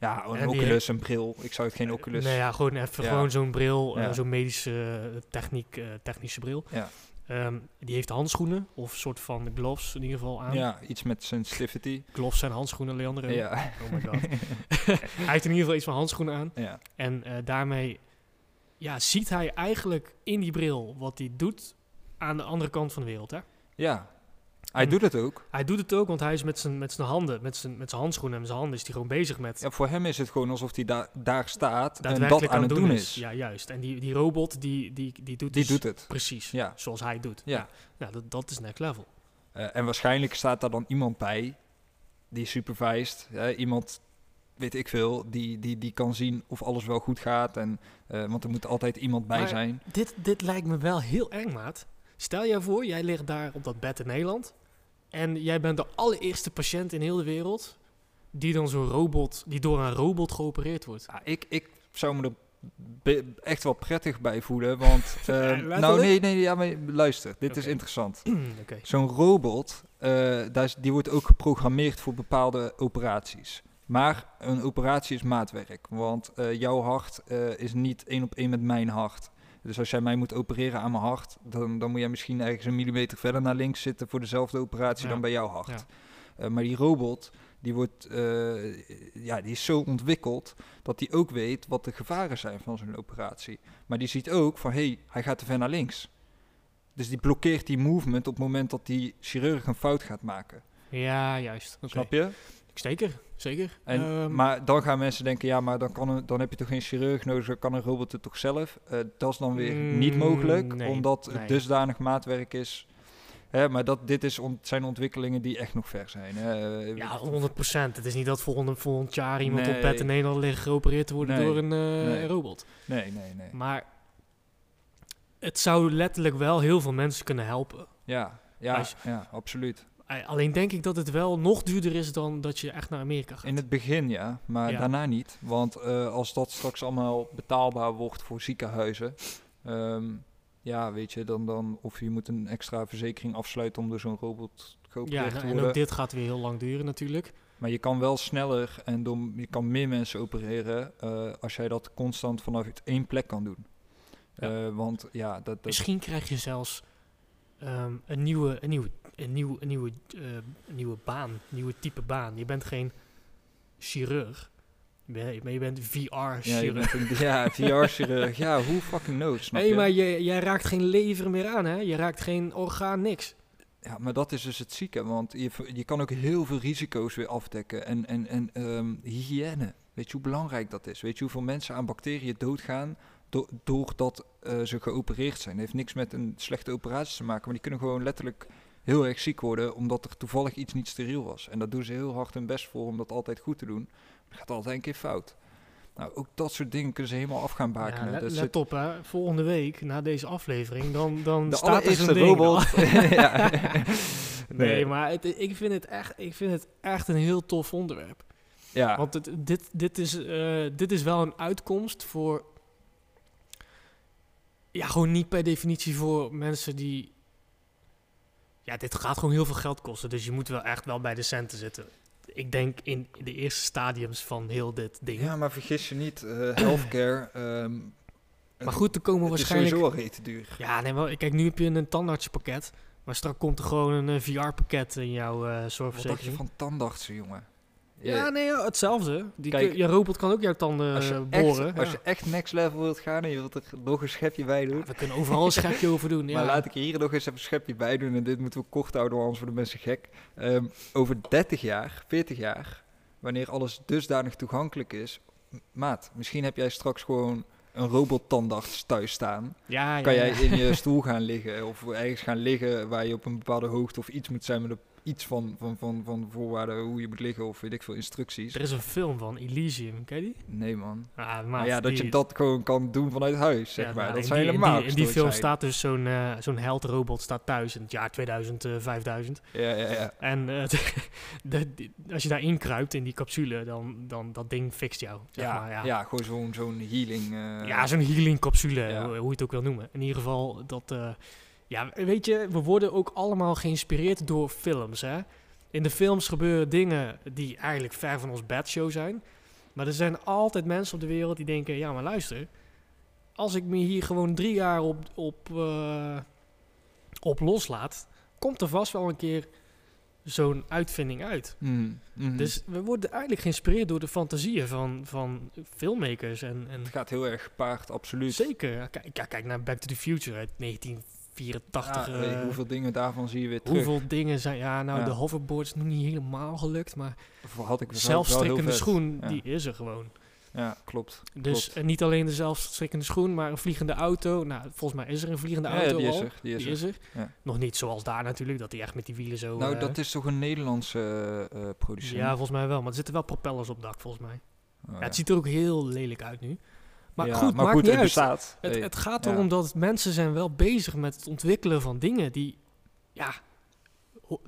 Ja, een En die Oculus, een bril. Ik zou het geen Oculus... Nee, ja, gewoon even Ja. gewoon zo'n bril, eh, Ja. zo'n medische eh, techniek, eh, technische bril. Ja. Ehm, die heeft handschoenen, of een soort van gloves in ieder geval aan. Ja, iets met sensitivity. Gloves zijn handschoenen, Leander. Ja. Oh my god. hij heeft in ieder geval iets van handschoenen aan. ja. En eh, daarmee ja, ziet hij eigenlijk in die bril wat hij doet aan de andere kant van de wereld. Hè? ja. Hij En- doet het ook. Hij doet het ook, want hij is met zijn, met zijn handen, met zijn, met zijn handschoenen en zijn handen is hij gewoon bezig met Ja, voor hem is het gewoon alsof hij daar daar staat en dat aan het doen is. Ja, juist. En die, die robot, die, die, die doet Die dus doet het. precies Ja. zoals hij doet. Ja. Ja, dat, dat is next level. Eh, en waarschijnlijk staat daar dan iemand bij die supervised. hè, iemand, weet ik veel, die, die, die kan zien of alles wel goed gaat. En, eh, want er moet altijd iemand bij Maar- zijn. Dit, dit lijkt me wel heel eng, maat. Stel je voor, jij ligt daar op dat bed in Nederland. En jij bent de allereerste patiënt in heel de wereld. Die dan zo'n robot, die door een robot geopereerd wordt. Ja, ik, ik zou me er echt wel prettig bij voelen. Want, eh, nou nee, nee, ja, maar luister, dit is interessant. Zo'n robot, eh, daar die wordt ook geprogrammeerd voor bepaalde operaties. Maar een operatie is maatwerk, want eh, jouw hart is niet één op één met mijn hart. Dus als jij mij moet opereren aan mijn hart, dan, dan moet jij misschien ergens een millimeter verder naar links zitten voor dezelfde operatie Ja. dan bij jouw hart. Ja. Eh, maar die robot, die, wordt, eh, ja, die is zo ontwikkeld dat die ook weet wat de gevaren zijn van zo'n operatie. Maar die ziet ook van, hé, hey, hij gaat te ver naar links. Dus die blokkeert die movement op het moment dat die chirurg een fout gaat maken. Ja, juist. Snap je? Zeker, zeker. En, Ehm, maar dan gaan mensen denken, ja, maar dan, kan een, dan heb je toch geen chirurg nodig, dan kan een robot het toch zelf? Eh, dat is dan weer niet Mm, mogelijk, nee, omdat nee. het dusdanig maatwerk is. Hè, maar dat, dit is ont- zijn ontwikkelingen die echt nog ver zijn. hè. Ja, 100%. Het is niet dat volgend, volgend jaar iemand op bed in Nederland ligt geopereerd te worden door een eh, robot. Nee, nee, nee. Maar het zou letterlijk wel heel veel mensen kunnen helpen. Ja, ja, Als- ja, absoluut. Eh, Alleen denk ik dat het wel nog duurder is dan dat je echt naar Amerika gaat. In het begin ja, maar Ja. daarna niet. Want eh, als dat straks allemaal betaalbaar wordt voor ziekenhuizen, ehm, ja, weet je, dan, dan of je moet een extra verzekering afsluiten om door zo'n robot ja, geopereerd te en worden. ook dit gaat weer heel lang duren natuurlijk. Maar je kan wel sneller en door, je kan meer mensen opereren eh, als jij dat constant vanuit één plek kan doen. Ja. Want ja, dat, dat Misschien krijg je zelfs ehm, een, nieuwe, een, nieuwe, een, nieuwe, een, nieuwe, eh, nieuwe baan, nieuwe type baan. Je bent geen chirurg, je bent- maar je bent VR-chirurg. ja, VR-chirurg. ja, hoe fucking knows, snap Nee, maar je, jij raakt geen lever meer aan, hè? Je raakt geen orgaan, niks. Ja, maar dat is dus het zieke, want je, je kan ook heel veel risico's weer afdekken. En, en, en ehm, hygiëne, weet je hoe belangrijk dat is? Weet je hoeveel mensen aan bacteriën doodgaan do doordat eh, ze geopereerd zijn? Het heeft niks met een slechte operatie te maken, maar die kunnen gewoon letterlijk heel erg ziek worden omdat er toevallig iets niet steriel was. En dat doen ze heel hard hun best voor om dat altijd goed te doen. Dat gaat altijd een keer fout. Nou, ook dat soort dingen kunnen ze helemaal af gaan Ja, bakenen. let, dat let zit- op, hè. Volgende week, na deze aflevering, dan, dan de staat er zo'n robot. ja. nee, Nee. maar het, ik, vind het echt, ik vind het echt een heel tof onderwerp. ja. Want het, dit, dit, is, eh, dit is wel een uitkomst voor... Ja, gewoon niet per definitie voor mensen die... Ja, dit gaat gewoon heel veel geld kosten. Dus je moet wel echt wel bij de centen zitten. Ik denk in de eerste stadiums van heel dit ding. Ja, maar vergis je niet, eh, healthcare. ehm, maar goed, er komen het waarschijnlijk... is sowieso al rete duur. Ja, nee, maar kijk, nu heb je een tandartspakket. Maar straks komt er gewoon een eh, VR-pakket in jouw eh Wat dacht je zorgverzekering. van tandartsen, jongen? Ja, nee, ja, hetzelfde. Die Kijk, je robot kan ook jouw tanden als, je eh, boren. echt, als je echt next level wilt gaan en je wilt er nog een schepje bij doen. Ja, we kunnen overal een schepje over doen. Ja. Maar laat ik er hier nog eens even een schepje bij doen. En dit moeten we kort houden, anders worden mensen gek. Ehm, over 30 jaar, 40 jaar, wanneer alles dusdanig toegankelijk is. Maat, misschien heb jij straks gewoon een robot-tandarts thuis staan. ja, ja, kan jij in je stoel gaan liggen of ergens gaan liggen waar je op een bepaalde hoogte of iets moet zijn met een iets van, van, van, van voorwaarden hoe je moet liggen of weet ik veel instructies. Er is een film van Elysium, ken je die? Nee man. Ah, Maar ja, dat die- je dat gewoon kan doen vanuit huis, zeg ja, maar. nou, dat zijn die- helemaal In die, in die film staat dus zo'n eh, zo'n heldrobot staat thuis in het jaar 2000, eh, 5000. zijn. Ja, ja, ja. En eh, de, als je daarin kruipt in die capsule, dan, dan dat ding fixt jou. Zeg ja, maar, ja. ja. gewoon zo'n zo'n healing. eh, Ja, zo'n healing capsule, Ja. hoe, hoe je het ook wil noemen. In ieder geval, dat... ja, weet je, we worden ook allemaal geïnspireerd door films, hè. In de films gebeuren dingen die eigenlijk ver van ons bedshow zijn. Maar er zijn altijd mensen op de wereld die denken... Ja, maar luister, als ik me hier gewoon drie jaar op, op, eh, op loslaat... komt er vast wel een keer zo'n uitvinding uit. mhm, mhm. Dus we worden eigenlijk geïnspireerd door de fantasieën van, van filmmakers en, en het gaat heel erg gepaard, absoluut. Zeker. Ja, Kijk, ja, kijk naar Back to the Future uit 1984. Ja, weet je, eh, hoeveel dingen daarvan zie je weer terug. hoeveel dingen zijn... Ja, nou, Ja. de hoverboard is nog niet helemaal gelukt, maar had ik zelfstrikkende schoen, Ja. die is er gewoon. Ja, klopt. Dus klopt. en niet alleen de zelfstrikkende schoen, maar een vliegende auto. Nou, volgens mij is er een vliegende auto die is er. Die is Die er. is er. Nog niet zoals daar natuurlijk, dat die echt met die wielen zo... Nou, eh, dat is toch een Nederlandse eh, producent? Ja, volgens mij wel. Maar er zitten wel propellers op dak, volgens mij. Oh, Ja, het ziet er ook heel lelijk uit nu. Maar Ja, goed, maar maakt goed, niet het uit. bestaat. Het, het gaat ja. erom dat mensen zijn wel bezig met het ontwikkelen van dingen die, ja, ho-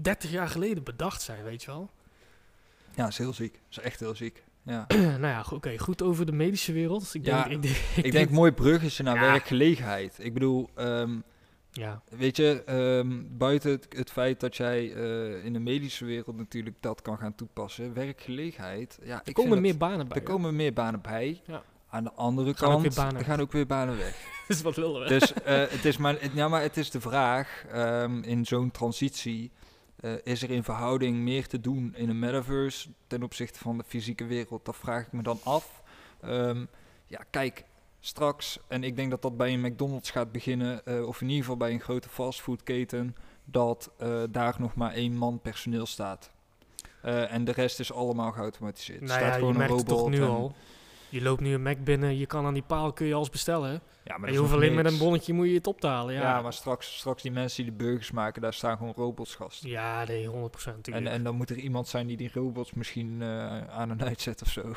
30 jaar geleden bedacht zijn, weet je wel. Ja, is heel ziek. is echt heel ziek. Ja. nou ja, oké, goed over de medische wereld. Ik Ja, denk, ik, denk- ik denk mooi bruggetje naar Ja. werkgelegenheid. Ik bedoel, ehm, ja, weet je, ehm, buiten het, het feit dat jij eh, in de medische wereld natuurlijk dat kan gaan toepassen, werkgelegenheid, ja, er ik komen meer dat- banen bij. er komen meer banen bij. Aan de andere Gaan ook kant banen weg. gaan ook weer banen weg. Dat is wat lullen we. Dus eh, het is maar, het, ja, maar het is de vraag ehm, in zo'n transitie. eh, is er in verhouding meer te doen in een metaverse ten opzichte van de fysieke wereld? Dat vraag ik me dan af. Ehm, ja, kijk, straks, en ik denk dat dat bij een McDonald's gaat beginnen, eh, of in ieder geval bij een grote fastfoodketen, dat daar nog maar één man personeel staat. En de rest is allemaal geautomatiseerd. Er nou staat ja, je gewoon een merkt het toch robot nu en- al. Je loopt nu een Mac binnen, je kan aan die paal kun je alles bestellen. Ja, maar En je hoeft alleen met een bonnetje moet je het optalen. Ja, Ja, maar straks, straks die mensen die de burgers maken, daar staan gewoon robots gast. Ja, nee, 100% En, en dan moet er iemand zijn die die robots misschien eh, aan en uitzet of zo.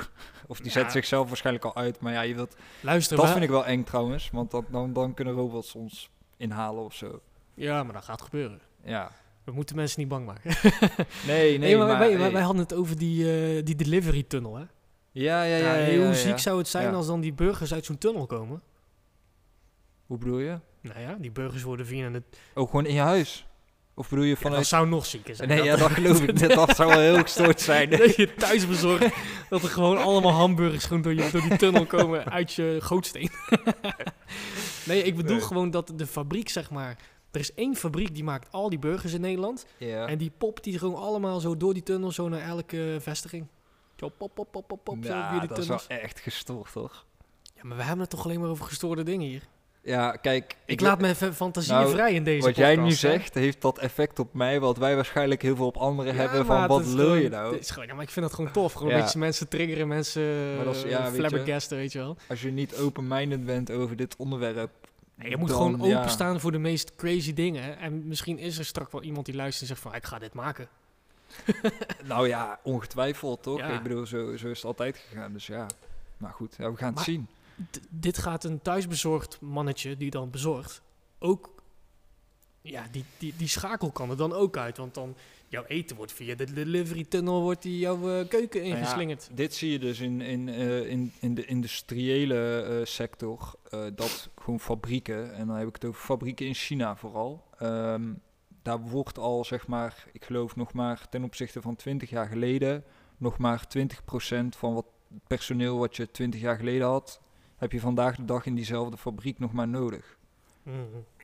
Of die Ja. zet zichzelf waarschijnlijk al uit. Maar ja, je wilt, Luister, dat vind ik wel eng trouwens. Want dat, dan, dan kunnen robots ons inhalen of zo. Ja, maar dat gaat gebeuren. Ja. We moeten mensen niet bang maken. Nee, nee, Nee, maar, maar... wij, hey. wij, wij hadden het over die, eh, die delivery tunnel, hè? Ja, ja, ja. Ja, ja, hoe ziek zou het zijn als dan die burgers uit zo'n tunnel komen? Hoe bedoel je? Nou ja, die burgers worden via het... Oh, gewoon in je huis? Of bedoel je Ja, dat vanuit... zou nog zieker zijn. nee, ja, dat geloof ik niet. Dat zou wel heel gestoord zijn. dat je thuis bezorgt dat er gewoon allemaal hamburgers gewoon door, je, door die tunnel komen uit je gootsteen. nee, ik bedoel Nee. gewoon dat de fabriek, zeg maar... Er is één fabriek die maakt al die burgers in Nederland. Ja. En die popt die gewoon allemaal zo door die tunnel, zo naar elke vestiging. Pop, pop, pop, pop, pop, zo Ja, dat is tunnels. wel echt gestoord, toch? Ja, maar we hebben het toch alleen maar over gestoorde dingen hier. Ja, kijk... Ik, laat mijn fa- fantasie Nou, vrij in deze Wat jij nu hè. zegt, heeft dat effect op mij, wat wij waarschijnlijk heel veel op anderen Ja, hebben. Van, wat is lul je nou? het is gewoon- ja, maar ik vind dat gewoon tof. Gewoon Ja. een beetje mensen triggeren, mensen Maar dat is- eh, ja, weet je- flabbergasten, weet je wel. Als je niet open-minded bent over dit onderwerp. Nee, je moet dan, gewoon ja, openstaan voor de meest crazy dingen. En misschien is er straks wel iemand die luistert en zegt van, ik ga dit maken. Nou ja, ongetwijfeld toch? Ja. Ik bedoel, zo, zo is het altijd gegaan. Dus ja, maar goed, ja, we gaan het zien. Dit gaat een thuisbezorgd mannetje die dan bezorgt ook... Ja, die, die, die schakel kan er dan ook uit. Want dan, jouw eten wordt via de delivery tunnel wordt die jouw eh, keuken Nou ja, ingeslingerd. Dit zie je dus in, in, eh, in, in de industriële eh, sector. dat gewoon fabrieken, en dan heb ik het over fabrieken in China vooral. ehm, daar wordt al, zeg maar, ik geloof nog maar ten opzichte van 20 jaar geleden, nog maar 20% van wat personeel wat je 20 jaar geleden had, heb je vandaag de dag in diezelfde fabriek nog maar nodig. Mhm.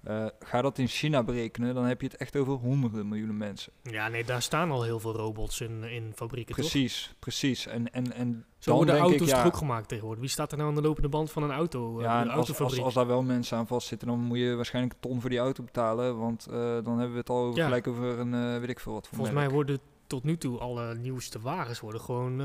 Eh, ga dat in China berekenen, dan heb je het echt over honderden miljoenen mensen. Ja, nee, daar staan al heel veel robots in, in fabrieken, toch? Precies, precies. En, en, en Zo dan worden denk auto's ik, ja, gemaakt tegenwoordig. Wie staat er nou aan de lopende band van een auto? eh, Ja, een en als, als, autofabriek? als daar wel mensen aan vastzitten, dan moet je waarschijnlijk een ton voor die auto betalen. Want eh, dan hebben we het al over, Ja. gelijk over een, weet ik veel wat voor Volgens mij worden tot nu toe alle nieuwste wagens worden gewoon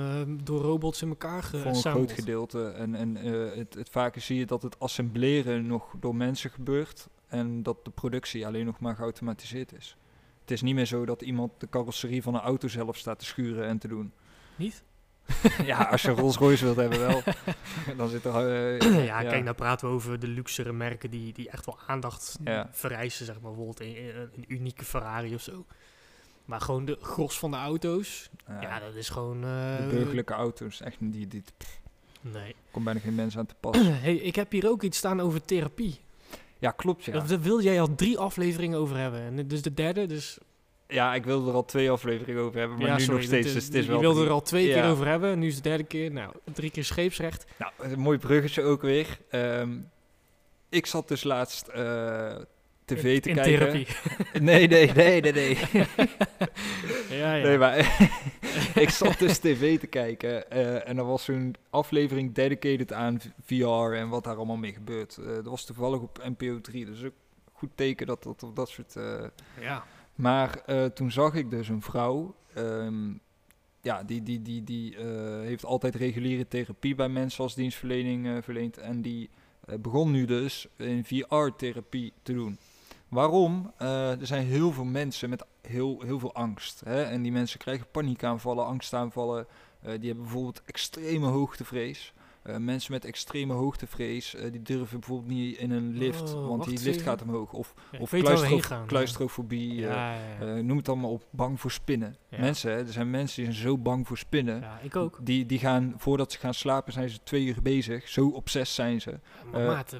door robots in elkaar Voor een groot gedeelte. En, en het, het vaker zie je dat het assembleren nog door mensen gebeurt. En dat de productie alleen nog maar geautomatiseerd is. Het is niet meer zo dat iemand de carrosserie van een auto zelf staat te schuren en te doen. Niet? ja, als je Rolls Royce wilt hebben wel. dan zit er... eh, ja, kijk, nou praten we over de luxere merken die, die echt wel aandacht Ja. vereisen, zeg maar. Bijvoorbeeld een, een, een unieke Ferrari of zo. Maar gewoon de gros van de auto's, ja, ja, dat is gewoon... eh, de burgerlijke auto's, echt die, die Nee. komt bijna geen mens aan te pas. hey, ik heb hier ook iets staan over therapie. Ja, klopt ja. Daar Daar wil jij al drie afleveringen over hebben. En is de derde, dus... Ja, ik wilde er al twee afleveringen over hebben, maar ja, nu sorry, nog steeds. dus het is je wel wilde drie. er al twee Ja. keer over hebben, nu is de derde keer. Nou, drie keer scheepsrecht. Nou, een mooi bruggetje ook weer. Ehm, ik zat dus laatst eh, tv in, te in kijken. therapie. Nee, nee, nee, nee, nee. ja, ja. Nee, maar ik zat dus tv te kijken eh, en er was zo'n aflevering dedicated aan VR en wat daar allemaal mee gebeurt. Eh, dat was toevallig op NPO 3, dus ook goed teken dat dat op dat soort... eh, ja. maar toen zag ik dus een vrouw, ehm, ja, die, die, die, die heeft altijd reguliere therapie bij mensen als dienstverlening eh, verleent. En die begon nu dus een VR-therapie te doen. Waarom? Eh, er zijn heel veel mensen met heel, heel veel angst. Hè? En die mensen krijgen paniekaanvallen, angstaanvallen. Eh, die hebben bijvoorbeeld extreme hoogtevrees. Eh, mensen met extreme hoogtevrees, eh, die durven bijvoorbeeld niet in een lift, Oh, want die lift even. gaat omhoog. Of, Ja, of claustrofobie, eh, Ja, noem het allemaal op, bang voor spinnen. Mensen, hè, er zijn mensen die zijn zo bang voor spinnen. Ik ook. Die, die gaan, voordat ze gaan slapen, zijn ze twee uur bezig. Zo obsess zijn ze. Maar maat,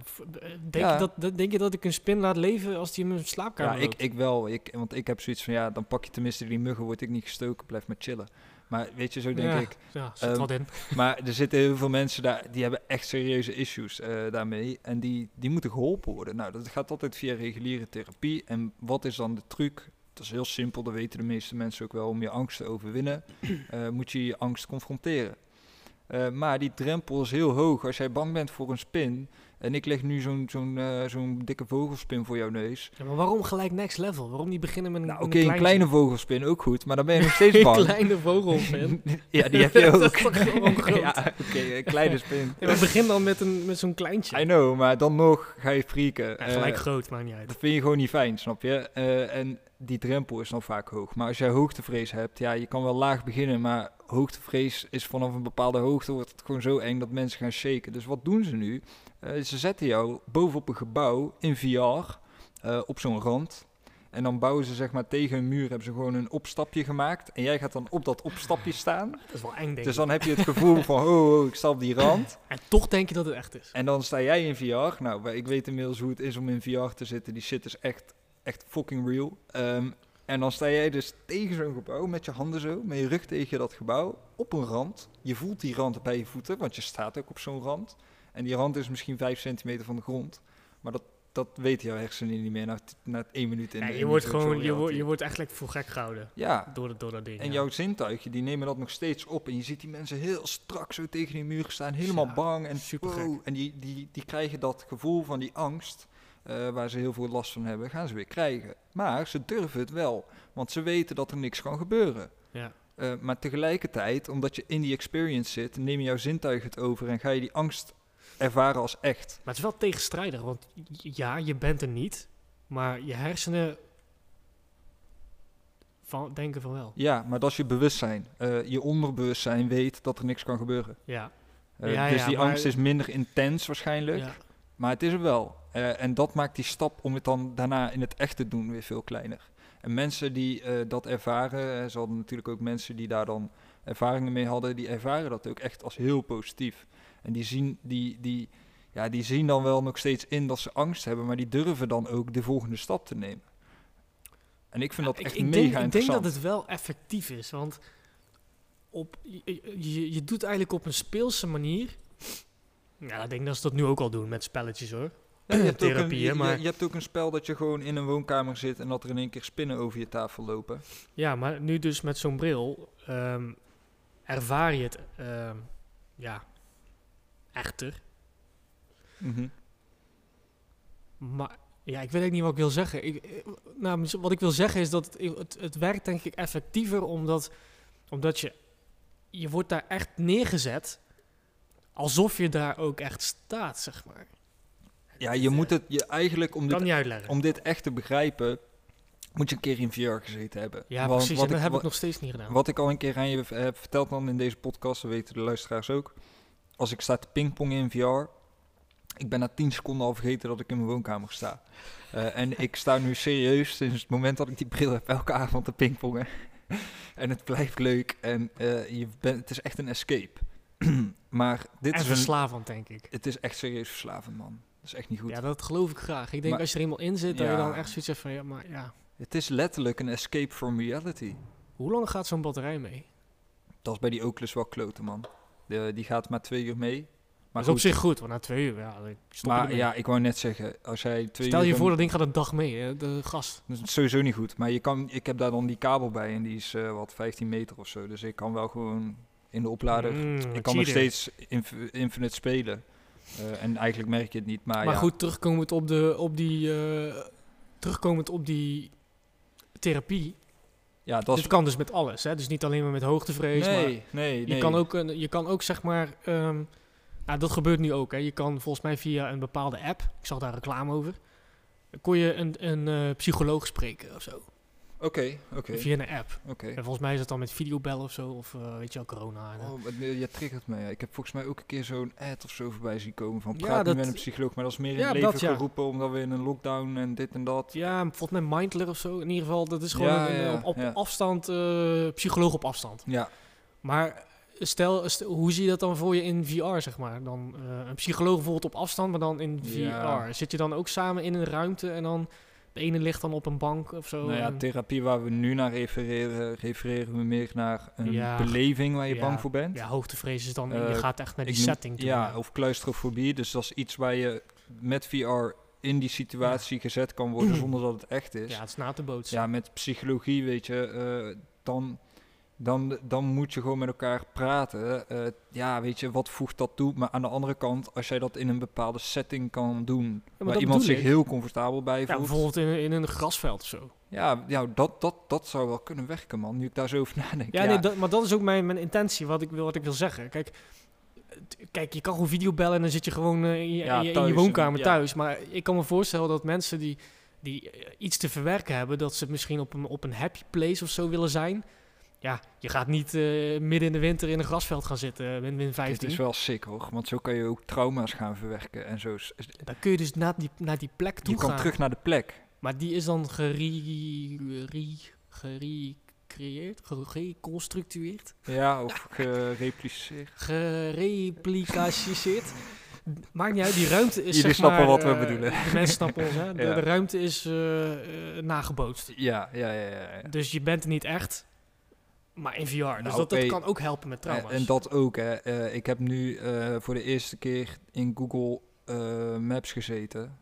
denk, je dat, dat- denk je dat ik een spin laat leven als die in mijn slaapkamer Ja, ik, ik wel. Ik, want ik heb zoiets van, ja, dan pak je tenminste die muggen, word ik niet gestoken, blijf maar chillen. Maar weet je, zo denk ja, ik. Ja, zit Ehm, wat in. Maar er zitten heel veel mensen daar, die hebben echt serieuze issues eh, daarmee. En die, die moeten geholpen worden. Nou, dat gaat altijd via reguliere therapie. En wat is dan de truc? Dat is heel simpel, dat weten de meeste mensen ook wel. Om je angst te overwinnen, eh, moet je je angst confronteren. Eh, maar die drempel is heel hoog. Als jij bang bent voor een spin... en ik leg nu zo'n zo'n eh, zo'n dikke vogelspin voor jouw neus... Ja, maar waarom gelijk next level? Waarom niet beginnen met een, Nou, oké, een kleine vogelspin ook goed, maar dan ben je nog steeds Een bang. kleine vogelspin. ja, die heb je ook. Dat is toch gewoon groot? ja, oké, een kleine spin. Ja, maar begin dan met, een, met zo'n kleintje. I know, maar dan nog ga je freaken. Ja, gelijk Eh, groot, maakt niet uit. dat vind je gewoon niet fijn, snap je? Eh, en die drempel is dan vaak hoog. Maar als jij hoogtevrees hebt, ja, je kan wel laag beginnen, maar hoogtevrees is vanaf een bepaalde hoogte wordt het gewoon zo eng dat mensen gaan shaken. Dus wat doen ze nu? Eh, ze zetten jou bovenop een gebouw in VR eh, op zo'n rand. En dan bouwen ze zeg maar tegen een muur, hebben ze gewoon een opstapje gemaakt. En jij gaat dan op dat opstapje staan. Dat is wel eng, denk Dus ik. dan heb je het gevoel van, oh, oh, ik sta op die rand. En toch denk je dat het echt is. En dan sta jij in VR. Nou, ik weet inmiddels hoe het is om in VR te zitten. Die shit is echt, echt fucking real. Ehm, en dan sta jij dus tegen zo'n gebouw met je handen zo, met je rug tegen dat gebouw, op een rand. Je voelt die rand bij je voeten, want je staat ook op zo'n rand. En die rand is misschien 5 centimeter van de grond. Maar dat, dat weten jouw hersenen niet meer na, na één minuut in Ja, je wordt gewoon, je, wordt, je wordt eigenlijk voor gek gehouden Ja, door, door dat ding. en ja. jouw zintuigen, die nemen dat nog steeds op. En je ziet die mensen heel strak zo tegen die muur staan, helemaal Ja, bang. En, wow, en die, die, die krijgen dat gevoel van die angst, eh, waar ze heel veel last van hebben, gaan ze weer krijgen. Maar ze durven het wel, want ze weten dat er niks kan gebeuren. Ja. Eh, maar tegelijkertijd, omdat je in die experience zit, neem jouw zintuigen het over en ga je die angst ervaren als echt. Maar het is wel tegenstrijdig, want ja, je bent er niet, maar je hersenen van, denken van wel. Ja, maar dat is je bewustzijn. Eh, je onderbewustzijn weet dat er niks kan gebeuren. Ja, Ja, dus ja, die angst is minder intens waarschijnlijk. ja. Maar het is er wel. Eh, en dat maakt die stap om het dan daarna in het echt te doen weer veel kleiner. En mensen die eh, dat ervaren, eh, ze hadden natuurlijk ook mensen die daar dan ervaringen mee hadden, die ervaren dat ook echt als heel positief. En die zien, die, die, ja, die zien dan wel nog steeds in dat ze angst hebben, maar die durven dan ook de volgende stap te nemen. En ik vind dat echt ik mega denk, ik denk interessant. dat het wel effectief is, want op, je, je, je doet eigenlijk op een speelse manier. Ja, ik denk dat ze dat nu ook al doen met spelletjes hoor. Ja, je, hebt ook een, therapieën, je, je- maar- je hebt ook een spel dat je gewoon in een woonkamer zit en dat er in één keer spinnen over je tafel lopen. Ja, maar nu dus met zo'n bril ehm, ervaar je het ehm, ja, echter. Mhm. Maar ja, ik weet eigenlijk niet wat ik wil zeggen. Ik, eh, nou, wat ik wil zeggen is dat het, het, het werkt denk ik effectiever omdat, omdat je, je wordt daar echt neergezet alsof je daar ook echt staat, zeg maar. Ja, je moet het je eigenlijk om kan dit om dit echt te begrijpen, moet je een keer in VR gezeten hebben. Ja, Want precies. wat En dat heb ik nog steeds niet gedaan. Wat ik al een keer aan je heb verteld dan in deze podcast, dat weten de luisteraars ook. Als ik sta te pingpongen in VR, ik ben na 10 seconden al vergeten dat ik in mijn woonkamer sta. Eh, en ik sta nu serieus sinds het moment dat ik die bril heb elke avond te pingpongen. en het blijft leuk en eh, je bent, het is echt een escape. maar dit en is een, verslavend, denk ik. het is echt serieus verslavend, man. Dat is echt niet goed. Ja, dat geloof ik graag. Ik denk Maar- als je er eenmaal in zit, dat je dan echt zoiets hebt van, ja, maar ja, Het is letterlijk een escape from reality. hoe lang gaat zo'n batterij mee? Dat is bij die Oculus wel kloten, man. De, die gaat maar twee uur mee. Maar dat is op zich goed, want na twee uur, ja, Maar ja, ik wou net zeggen, als jij twee Stel je voor, dat ding gaat een dag mee, hè, de gast. Dat is sowieso niet goed. Maar je kan, ik heb daar dan die kabel bij en die is eh, wat 15 meter of zo. Dus ik kan wel gewoon in de oplader. Mm, ik kan nog steeds inf- infinite spelen. Eh, en eigenlijk merk je het niet. Maar, Maar ja, goed, terugkomend op, de, op die, eh, terugkomend op die therapie. ja, dat is. Dit kan dus met alles, hè? Dus niet alleen maar met hoogtevrees, maar Nee, nee, je, nee. kan ook, een- je kan ook zeg maar, ehm, nou, dat gebeurt nu ook, hè? Je kan volgens mij via een bepaalde app, ik zag daar reclame over, kon je een, een eh, psycholoog spreken of zo. Oké, oké, Via een app. oké. En volgens mij is het dan met videobellen of zo, of eh, weet je wel, corona. en. Oh, nee, je triggert me. ja. Ik heb volgens mij ook een keer zo'n ad of zo voorbij zien komen van Ja, praat nu dat- met een psycholoog. Maar dat is meer in Ja, leven dat, ja. geroepen omdat we in een lockdown en dit en dat. Ja, volgens mij Mindler of zo. In ieder geval, dat is gewoon Ja, een, ja, op, op ja. afstand, eh, psycholoog op afstand. Ja, Maar stel, stel- hoe zie je dat dan voor je in VR, zeg maar? Dan eh, een psycholoog bijvoorbeeld op afstand, maar dan in VR. Ja. Zit je dan ook samen in een ruimte en dan de ene ligt dan op een bank of zo? nou ja, en- therapie waar we nu naar refereren, refereren we meer naar een Ja. beleving waar je Ja. bang voor bent. ja, hoogtevrees is dan, je Eh, gaat echt naar die setting toe. Ja, of claustrofobie. Dus dat is iets waar je met VR in die situatie gezet kan worden zonder dat het echt is. Ja, het is na te bootsen. Ja, met psychologie, weet je, eh, dan, dan, dan moet je gewoon met elkaar praten. Eh, ja, weet je, wat voegt dat toe? Maar aan de andere kant, als jij dat in een bepaalde setting kan doen, waar iemand zich ik. heel comfortabel bij Ja, voelt. bijvoorbeeld in, in een grasveld of zo. Ja, ja dat, dat, dat zou wel kunnen werken, man. Nu ik daar zo over nadenk. Ja, Nee, dat, maar dat is ook mijn, mijn intentie, wat ik, wil, wat ik wil zeggen. Kijk, kijk, je kan gewoon videobellen en dan zit je gewoon eh, in, je, Ja, in je- in thuis je en- woonkamer ja. thuis. Maar ik kan me voorstellen dat mensen die, die eh, iets te verwerken hebben, dat ze misschien op een, op een happy place of zo willen zijn. Ja, je gaat niet eh, midden in de winter in een grasveld gaan zitten, eh, min, min Dit 15. is wel sick, hoor. Want zo kan je ook trauma's gaan verwerken en zo. Dan kun je dus naar die, naar die plek toe Je kan gaan. terug naar de plek. Maar die is dan gere- re- gerecreëerd, ge- geconstructueerd. Ja, of gerepliceerd. gereplicaceerd. Maakt niet uit, die ruimte is Jullie snappen maar, wat we eh, bedoelen. De mensen snappen ons, hè. De, Ja. de ruimte is eh, eh, nagebootst. Ja, ja, ja, ja. ja. Dus je bent er niet echt, maar in VR. Dus Nou, dat, kan ook helpen met trauma's. en dat ook, hè. Eh, ik heb nu eh, voor de eerste keer in Google eh, Maps gezeten.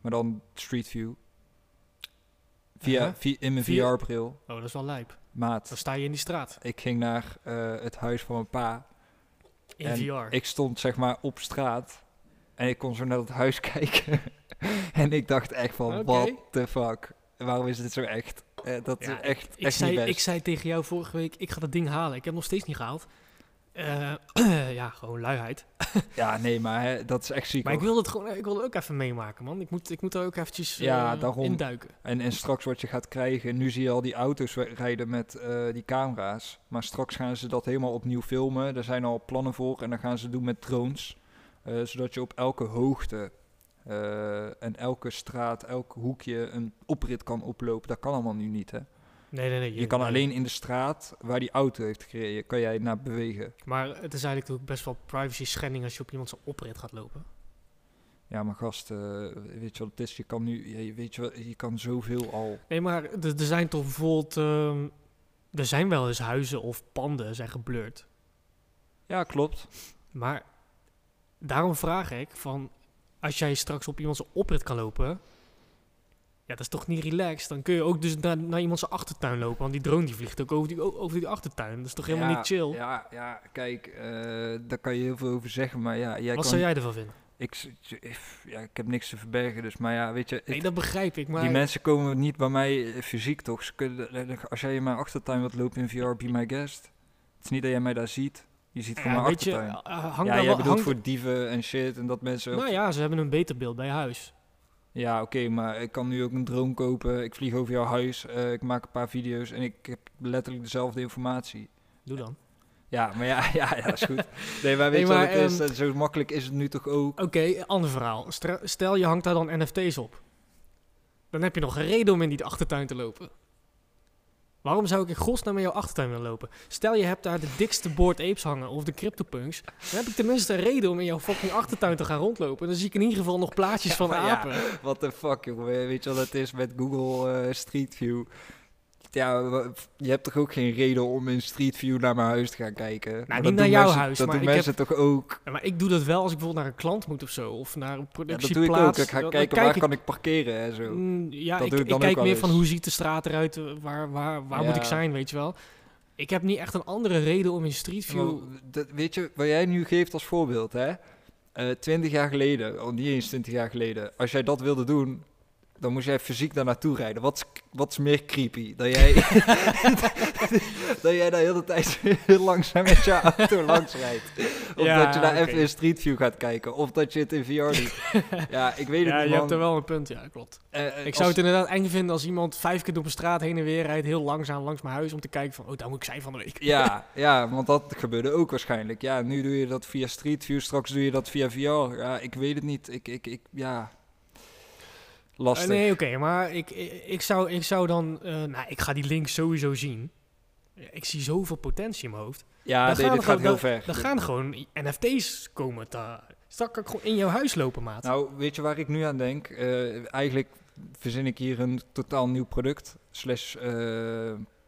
Maar dan Street View. Via, via, in mijn VR-bril. Oh, dat is wel lijp. Dan Maat, sta je in die straat, ik ging naar het huis van mijn pa. in En VR. Ik stond zeg maar op straat. En ik kon zo naar het huis kijken. en ik dacht echt van, Oké. what the fuck? Waarom is dit zo echt? Eh, dat Ja, is echt, ik, echt niet zei, best. ik zei tegen jou vorige week, ik ga dat ding halen. Ik heb het nog steeds niet gehaald. Eh, ja, gewoon luiheid. Ja, nee, maar hè, dat is echt ziek. Maar ik hoor. wil het gewoon, ik wil het ook even meemaken, man. Ik moet, ik moet er ook eventjes Ja, eh, daarom. induiken. En, en straks wat je gaat krijgen, nu zie je al die auto's rijden met eh, die camera's. Maar straks gaan ze dat helemaal opnieuw filmen. Daar zijn al plannen voor. En dan gaan ze doen met drones. Eh, zodat je op elke hoogte eh, en elke straat, elk hoekje een oprit kan oplopen. Dat kan allemaal nu niet, hè? Nee, nee, nee. Je kan nee. alleen in de straat waar die auto heeft gereden, kan jij naar bewegen. Maar het is eigenlijk ook best wel privacy schending als je op iemand zijn oprit gaat lopen. Ja, maar gast, eh, weet je wat het is? Je kan nu, je, weet je je kan zoveel al... Nee, maar er er zijn toch bijvoorbeeld... ehm, er zijn wel eens huizen of panden zijn geblurred. Ja, klopt. Maar daarom vraag ik van... Als jij straks op iemand zijn oprit kan lopen... Ja, dat is toch niet relaxed? Dan kun je ook dus naar, naar iemand zijn achtertuin lopen. Want die drone die vliegt ook over die, over die achtertuin. Dat is toch helemaal Ja, niet chill? Ja, ja kijk, eh, daar kan je heel veel over zeggen, maar ja, jij Wat kan... zou jij ervan vinden? Ik, ja, ik heb niks te verbergen, dus maar ja, weet je, Nee, dat begrijp ik, maar... die mensen komen niet bij mij eh, fysiek toch? Ze kunnen, eh, als jij in mijn achtertuin wilt lopen in VR, be my guest. Het is niet dat jij mij daar ziet, je ziet van ja, mijn weet je, achtertuin. eh, hang ja, daar jij wel- bedoelt voor dieven en shit en dat mensen... Nou ja, ze hebben een beter beeld bij huis. Ja, oké, maar ik kan nu ook een drone kopen. Ik vlieg over jouw huis, eh, ik maak een paar video's en ik heb letterlijk dezelfde informatie. Doe dan. Ja, maar ja, ja, ja dat is goed. Nee, maar weet Nee, je wat het is? ehm, Eh, Zo makkelijk is het nu toch ook? Oké, ander verhaal. Stel je hangt daar dan NFT's op. Dan heb je nog een reden om in die achtertuin te lopen. Waarom zou ik in godsnaam in jouw achtertuin willen lopen? Stel je hebt daar de dikste Bored Apes hangen of de CryptoPunks. Dan heb ik tenminste een reden om in jouw fucking achtertuin te gaan rondlopen. Dan zie ik in ieder geval nog plaatjes van maar ja. apen. What the fuck, jongen. Weet je wat het is met Google eh, Street View? Ja, je hebt toch ook geen reden om in Street View naar mijn huis te gaan kijken? Maar niet naar jouw mensen- huis, Dat maar doen ik mensen toch ook? Ja, maar ik doe dat wel als ik bijvoorbeeld naar een klant moet of zo. Of naar een Ja, dat productieplaats. doe ik ook. Ik ga Dan- dan kijken kijk waar ik- kan ik parkeren en zo. Mm, ja, Dat ik, doe ik ik dan kijk meer eens. van hoe ziet de straat eruit, eh, waar, waar, waar moet ik zijn, weet je wel. Ik heb niet echt een andere reden om in Street View... dat, weet je, wat jij nu geeft als voorbeeld, hè? Eh 20 jaar geleden, oh, niet eens 20 jaar geleden, als jij dat wilde doen, dan moest jij fysiek daar naartoe rijden. Wat is, wat is meer creepy? Dat jij, dat jij daar heel de tijd heel langzaam met je auto langs rijdt. Of Ja, dat je daar even in Street View gaat kijken. Of dat je het in VR doet. ja, ik weet het ja, niet, je hebt er wel een punt, ja, klopt. Eh, eh, Ik zou het inderdaad eng vinden als iemand vijf keer door mijn straat heen en weer rijdt, heel langzaam langs mijn huis, om te kijken van, oh, daar moet ik zijn van de week. Ja, ja, want dat gebeurde ook waarschijnlijk. Ja, nu doe je dat via Street View, straks doe je dat via VR. Ja, ik weet het niet. Ik, ik, ik ja. Lastig. Eh, nee, oké, maar ik, ik, zou, ik zou dan, eh, nou, ik ga die link sowieso zien. Ik zie zoveel potentie in mijn hoofd. ja, nee, dit er gaat gewoon- heel ver. Dan gaan gewoon NFT's komen te... Straks kan ik gewoon in jouw huis lopen, maat. Nou, weet je waar ik nu aan denk? Eh, eigenlijk verzin ik hier een totaal nieuw product. Slash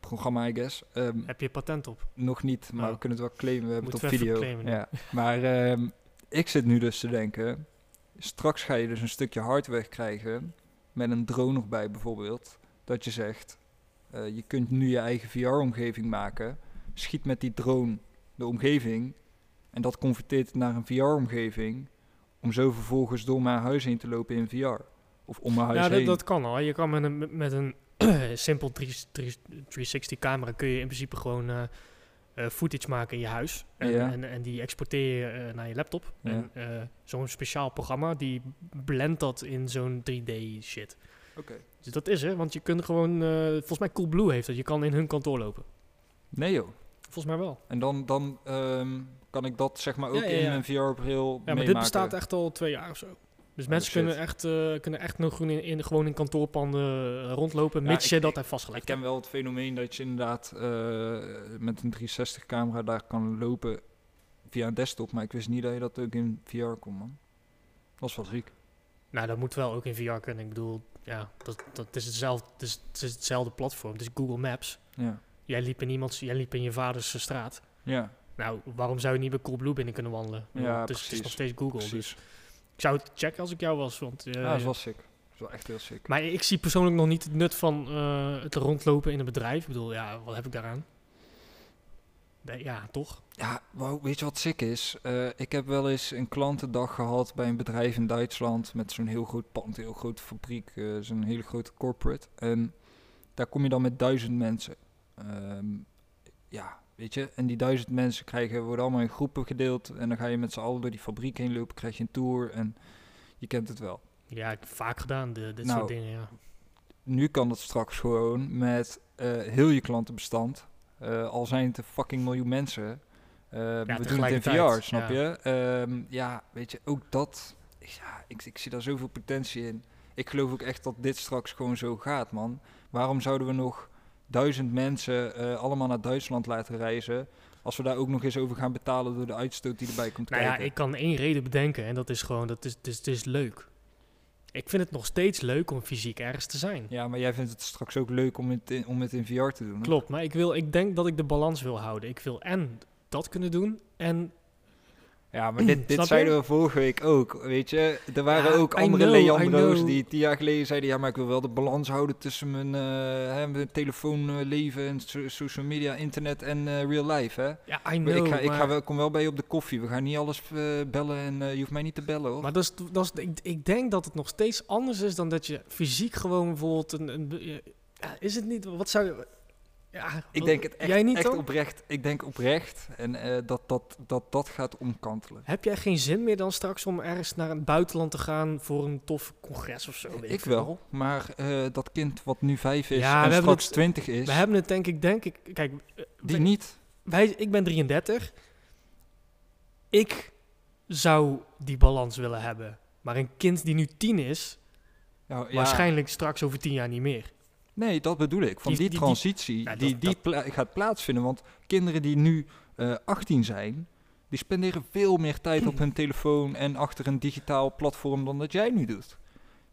programma, I guess. Ehm, Heb je patent op? nog niet, maar Oh. we kunnen het wel claimen. We hebben het op video. claimen. Ja. Maar ehm, ik zit nu dus te denken... Straks ga je dus een stukje hardware krijgen... met een drone nog bij bijvoorbeeld... dat je zegt... eh, je kunt nu je eigen VR-omgeving maken... schiet met die drone de omgeving... en dat converteert naar een VR-omgeving... om zo vervolgens door mijn huis heen te lopen in VR. Of om mijn huis Ja, dat, heen. dat kan al. Je kan met een, met een simpel 3 360 camera kun je in principe gewoon eh, footage maken in je huis. En, Ja. en, en die exporteer je eh, naar je laptop. Ja. En eh, zo'n speciaal programma die blendt dat in zo'n 3D shit. Oké. Dus dat is er, want je kunt gewoon... eh, volgens mij Coolblue heeft dat. Je kan in hun kantoor lopen. Nee joh. Volgens mij wel. En dan, dan ehm, kan ik dat zeg maar ook Ja, in mijn VR-bril Ja, maar dit bestaat echt al twee jaar of zo. Dus Oh, mensen shit. kunnen echt, eh, kunnen echt nog in, in, gewoon in kantoorpanden eh, rondlopen, Ja, mits ik- je dat ik- hebt Ik vastgelegd. ken wel het fenomeen dat je inderdaad eh, met een 360-camera daar kan lopen via een desktop, maar ik wist niet dat je dat ook in VR kon, man. Dat is wel ziek. Nou, dat moet wel ook in VR kunnen. Ik bedoel, ja, dat, dat is hetzelfde, het is, het is hetzelfde platform. Het is Google Maps. Ja. Jij liep in, iemands, jij liep in je vaders straat. Ja, Nou, waarom zou je niet bij Coolblue binnen kunnen wandelen? Ik Ja, het, is, het is precies. nog steeds Google. Dus precies. Ik zou het checken als ik jou was. Want, eh, ja, dat is wel sick. Dat is wel echt heel sick. Maar ik zie persoonlijk nog niet het nut van eh, het rondlopen in een bedrijf. Ik bedoel, ja, wat heb ik daaraan? Nee, ja, toch? Ja, wauw, weet je wat sick is? Eh, ik heb wel eens een klantendag gehad bij een bedrijf in Duitsland met zo'n heel groot pand, heel grote fabriek, zo'n hele grote corporate. En daar kom je dan met duizend mensen. Ehm, ja, weet je, en die duizend mensen krijgen, worden allemaal in groepen gedeeld en dan ga je met z'n allen door die fabriek heen lopen, krijg je een tour en je kent het wel. Ja, ik heb vaak gedaan, de, dit Nou, soort dingen, ja. Nu kan dat straks gewoon met eh, heel je klantenbestand, eh, al zijn het een fucking miljoen mensen. Eh, we doen het in VR, snap ja. je? Ehm, ja, weet je, ook dat. Ja, ik, ik zie daar zoveel potentie in. Ik geloof ook echt dat dit straks gewoon zo gaat, man. Waarom zouden we nog duizend mensen eh, allemaal naar Duitsland laten reizen... als we daar ook nog eens over gaan betalen door de uitstoot die erbij komt Nou ja, kijken? ik kan één reden bedenken en dat is gewoon, dat is, het is, het is leuk. Ik vind het nog steeds leuk om fysiek ergens te zijn. Ja, maar jij vindt het straks ook leuk om het in, om het in VR te doen. hè? Klopt, maar ik, wil, ik denk dat ik de balans wil houden. Ik wil en dat kunnen doen en... Ja, maar dit, dit zeiden we vorige week ook, weet je. Er waren Ja, ook andere know, Leandro's die tien jaar geleden zeiden... ja, maar ik wil wel de balans houden tussen mijn, eh hè, mijn telefoonleven... en so- social media, internet en eh, real life, hè. Ja, I know, ik, ga, ik ga wel, kom wel bij je op de koffie. We gaan niet alles eh, bellen en eh, je hoeft mij niet te bellen, hoor. Maar dat is, dat is, ik, ik denk dat het nog steeds anders is dan dat je fysiek gewoon bijvoorbeeld een... een ja, is het niet... Wat zou je... Ja, Ik denk het echt, Jij niet echt dan? oprecht. Ik denk oprecht. En eh, dat, dat, dat dat gaat omkantelen. Heb jij geen zin meer dan straks om ergens naar het buitenland te gaan voor een tof congres of zo? weet Ik wel. Maar eh, dat kind wat nu vijf is Ja, en straks het- twintig is, We hebben het denk ik, denk ik, kijk, eh, die wij- niet. wij, ik ben 33. Ik zou die balans willen hebben. Maar een kind die nu 10 is, Ja, ja, waarschijnlijk straks over 10 jaar niet meer. Nee, dat bedoel ik. Van Die- die, die- die- transitie, die, die pla- gaat plaatsvinden. Want kinderen die nu eh 18 zijn, die spenderen veel meer tijd op hun telefoon en achter een digitaal platform dan dat jij nu doet.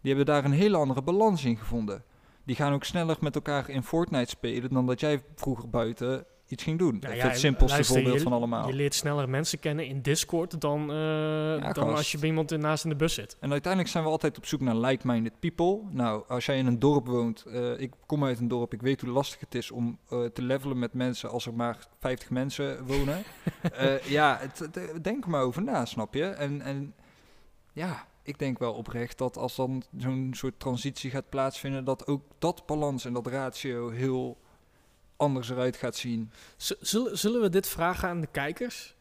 Die hebben daar een hele andere balans in gevonden. Die gaan ook sneller met elkaar in Fortnite spelen dan dat jij vroeger buiten iets ging doen. Nou ja, het simpelste luister, voorbeeld je- van allemaal. Je leert sneller mensen kennen in Discord dan, eh, dan als je bij iemand naast in de bus zit. En uiteindelijk zijn we altijd op zoek naar like-minded people. Nou, als jij in een dorp woont, eh, ik kom uit een dorp, ik weet hoe lastig het is om eh, te levelen met mensen als er maar 50 mensen wonen. Ja, het, het- denk maar over na, snap je? En, en ja, ik denk wel oprecht dat als dan zo'n soort transitie gaat plaatsvinden, dat ook dat balans en dat ratio heel anders eruit gaat zien. Z- Zullen, zullen we dit vragen aan de kijkers?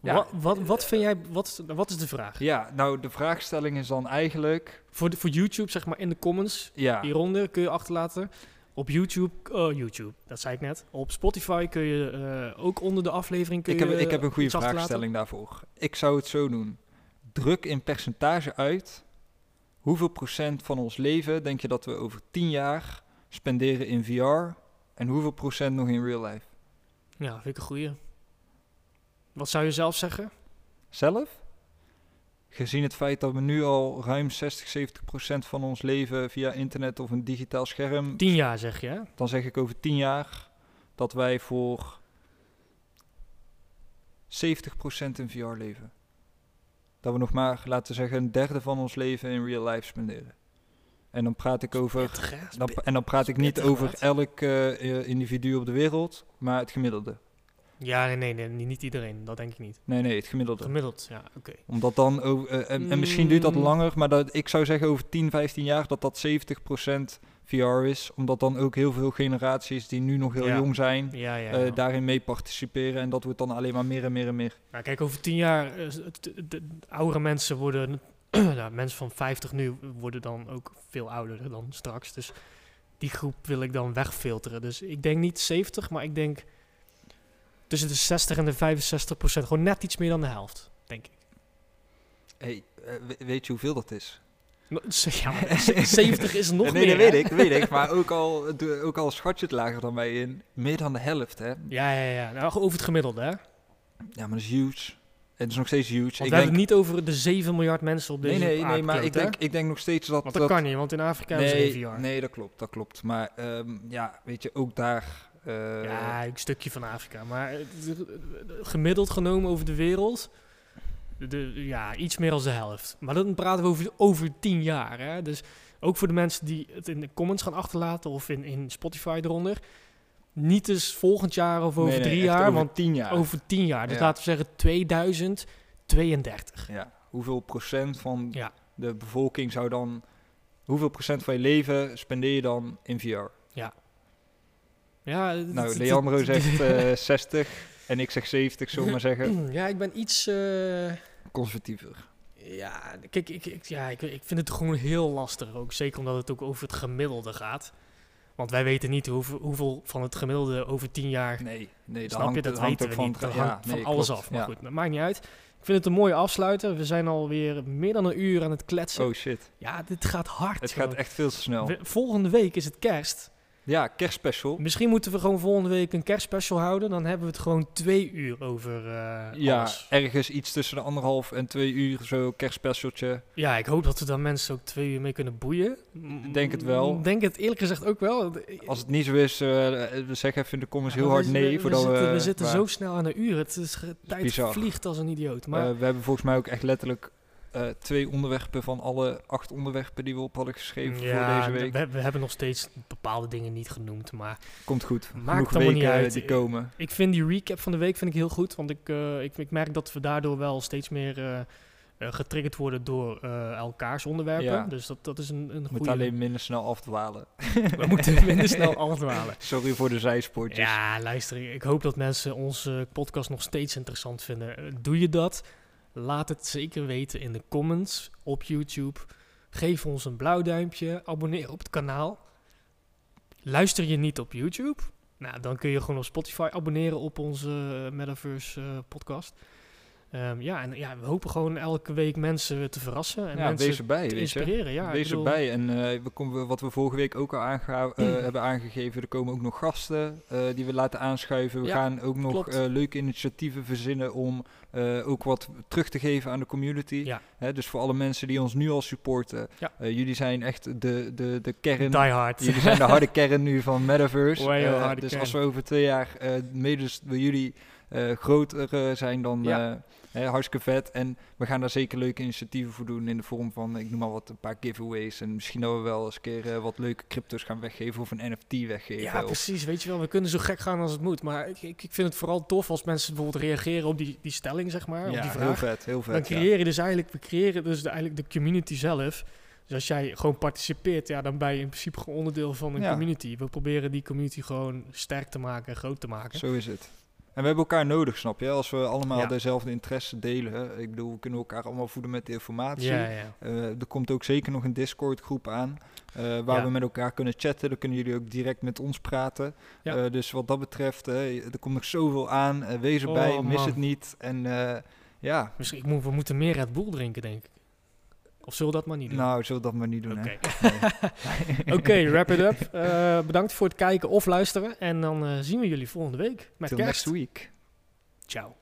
Ja. Wat, wat, wat vind jij, wat, wat is de vraag? Ja, nou, de vraagstelling is dan eigenlijk, Voor, de, voor YouTube, zeg maar in de comments, ja, hieronder kun je achterlaten. Op YouTube, oh YouTube, dat zei ik net. Op Spotify kun je eh, ook onder de aflevering kun Ik je heb, ik heb een goede vraagstelling daarvoor. Ik zou het zo doen. Druk in percentage uit. Hoeveel procent van ons leven denk je dat we over 10 jaar spenderen in VR? En hoeveel procent nog in real life? Ja, vind ik een goeie. Wat zou je zelf zeggen? Zelf? Gezien het feit dat we nu al ruim 60, 70 procent van ons leven via internet of een digitaal scherm... Tien jaar zeg je, hè? Dan zeg ik over 10 jaar dat wij voor 70 procent in VR leven. Dat we nog maar, laten we zeggen, een derde van ons leven in real life spenderen. En dan praat ik over... Dan, en dan praat ik niet over elk eh, eh, individu op de wereld, maar het gemiddelde. Ja, nee, nee, nee, niet iedereen. Dat denk ik niet. Nee, nee, het gemiddelde. Gemiddeld, ja, oké. Omdat dan, over, eh, en, en misschien duurt dat Mm. langer, maar dat, ik zou zeggen over 10, 15 jaar dat dat 70% VR is. Omdat dan ook heel veel generaties die nu nog heel Ja. jong zijn, Ja, ja. ja. daarin mee participeren. En dat wordt dan alleen maar meer en meer en meer. Nou, kijk, over tien jaar, het- de, de oudere mensen worden, nou, mensen van 50 nu worden dan ook veel ouder dan straks. Dus die groep wil ik dan wegfilteren. Dus ik denk niet 70, maar ik denk tussen de 60 en de 65 procent. Gewoon net iets meer dan de helft, denk ik. Hey, eh, we- weet je hoeveel dat is? No- Ja, maar 70 is nog nee, meer, dat weet ik, weet ik. Maar ook al, ook al schat je het lager dan wij in, meer dan de helft, hè? Ja, ja, ja. Nou, over het gemiddelde, hè? Ja, maar dat is huge. Het is nog steeds huge. ik denk, het niet over de 7 miljard mensen op deze nee, nee, nee, maar ik denk, ik denk nog steeds dat... Want dat, dat kan niet, want in Afrika is er nee, geen VR. nee, dat klopt, dat klopt. Maar ehm, ja, weet je, ook daar... eh, Ja, een stukje van Afrika. Maar het- het- het- gemiddeld genomen over de wereld, de, ja, iets meer dan de helft. Maar dan praten we over, over tien jaar. Hè? Dus ook voor de mensen die het in de comments gaan achterlaten of in, in Spotify eronder. Niet dus volgend jaar of over nee, nee, drie jaar, over want tien jaar. over tien jaar. Dus Ja. laten we zeggen 2032. Ja, hoeveel procent van Ja. de bevolking zou dan... Hoeveel procent van je leven spendeer je dan in VR? Ja, het- Nou, Leandro zegt eh 60 en ik zeg 70, zullen we maar zeggen. ja, ik ben iets... eh, Conservatiever. Ja, kijk, ik, ik, ja, ik, ik vind het gewoon heel lastig ook. Zeker omdat het ook over het gemiddelde gaat. Want wij weten niet hoeveel, hoeveel van het gemiddelde over tien jaar... Nee, nee snap hangt, je, dat het hangt weten we van, niet. Dat het- hangt ja, van nee, alles klopt, af. Maar ja. goed, dat maakt niet uit. Ik vind het een mooie afsluiter. We zijn alweer meer dan een uur aan het kletsen. Oh shit, Ja, dit gaat hard. het gewoon. gaat echt veel te snel. We- volgende week is het kerst. Ja, kerstspecial. Misschien moeten we gewoon volgende week een kerstspecial houden. Dan hebben we het gewoon twee uur over eh Ja, alles. ergens iets tussen de anderhalf en twee uur, zo kerstspecialtje. Ja, ik hoop dat we dan mensen ook twee uur mee kunnen boeien. Denk het wel. Ik Denk het eerlijk gezegd ook wel. Als het niet zo is, eh zeg even in de comments heel hard we- nee. We, voordat we zitten, we zitten zo snel aan een uur. Het is, tijd bizar. vliegt als een idioot. Maar we hebben volgens mij ook echt letterlijk eh, twee onderwerpen van alle acht onderwerpen die we op hadden geschreven voor deze week. We, we hebben nog steeds bepaalde dingen niet genoemd. Maar Komt goed. Maakt allemaal niet uit. die komen. ik vind die recap van de week vind ik heel goed. Want ik, eh, ik, ik merk dat we daardoor wel steeds meer eh, eh, getriggerd worden door eh, elkaars onderwerpen. Ja. Dus dat, dat is een, een Moet goede... alleen minder snel afdwalen. We moeten minder snel afdwalen. Sorry voor de zijspoortjes. Ja, luister, ik hoop dat mensen onze podcast nog steeds interessant vinden. Eh, Doe je dat? Laat het zeker weten in de comments op YouTube. Geef ons een blauw duimpje. Abonneer op het kanaal. Luister je niet op YouTube? Nou, dan kun je gewoon op Spotify abonneren op onze eh, Metaverse eh, podcast. Ehm, ja, en ja, we hopen gewoon elke week mensen te verrassen en Ja, mensen wees erbij, te weet je. inspireren. Ja, Wees bedoel- erbij. En eh, we komen, wat we vorige week ook al aanga- hebben aangegeven, er komen ook nog gasten die we laten aanschuiven. We Ja, gaan ook nog leuke initiatieven verzinnen om eh, ook wat terug te geven aan de community. Ja. Hè, dus voor alle mensen die ons nu al supporten, Ja. eh, jullie zijn echt de, de, de kern. Die hard. Jullie zijn de harde kern nu van Metaverse. Wow, Eh, dus kern. als we over twee jaar mede bij jullie eh, groter zijn, dan Ja. Hè, hartstikke vet. En we gaan daar zeker leuke initiatieven voor doen in de vorm van, ik noem maar wat, een paar giveaways. En misschien dat we wel eens een keer eh, wat leuke crypto's gaan weggeven of een NFT weggeven. Ja, Of- precies. Weet je wel, we kunnen zo gek gaan als het moet. Maar ik, ik, ik vind het vooral tof als mensen bijvoorbeeld reageren op die, die stelling, zeg maar. op ja, die heel vet, heel vet. Dan ja. creëer je dus eigenlijk, we creëren dus de, eigenlijk de community zelf. Dus als jij gewoon participeert, ja, dan ben je in principe gewoon onderdeel van een Ja. community. We proberen die community gewoon sterk te maken en groot te maken. Zo is het. En we hebben elkaar nodig, snap je? Als we allemaal Ja. dezelfde interesse delen. Ik bedoel, we kunnen elkaar allemaal voeden met informatie. Ja, ja. Eh, er komt ook zeker nog een Discord groep aan. eh, waar we met elkaar kunnen chatten. Dan kunnen jullie ook direct met ons praten. Eh, dus wat dat betreft, er komt nog zoveel aan. Wees erbij, Oh, mis het niet. En ja, Misschien, ik moet, we moeten meer Red Bull drinken, denk ik. Of zullen we dat maar niet doen? nou, zullen we dat maar niet doen. Oké, wrap it up. Eh, bedankt voor het kijken of luisteren. En dan eh, zien we jullie volgende week met Till kerst. next week. Ciao.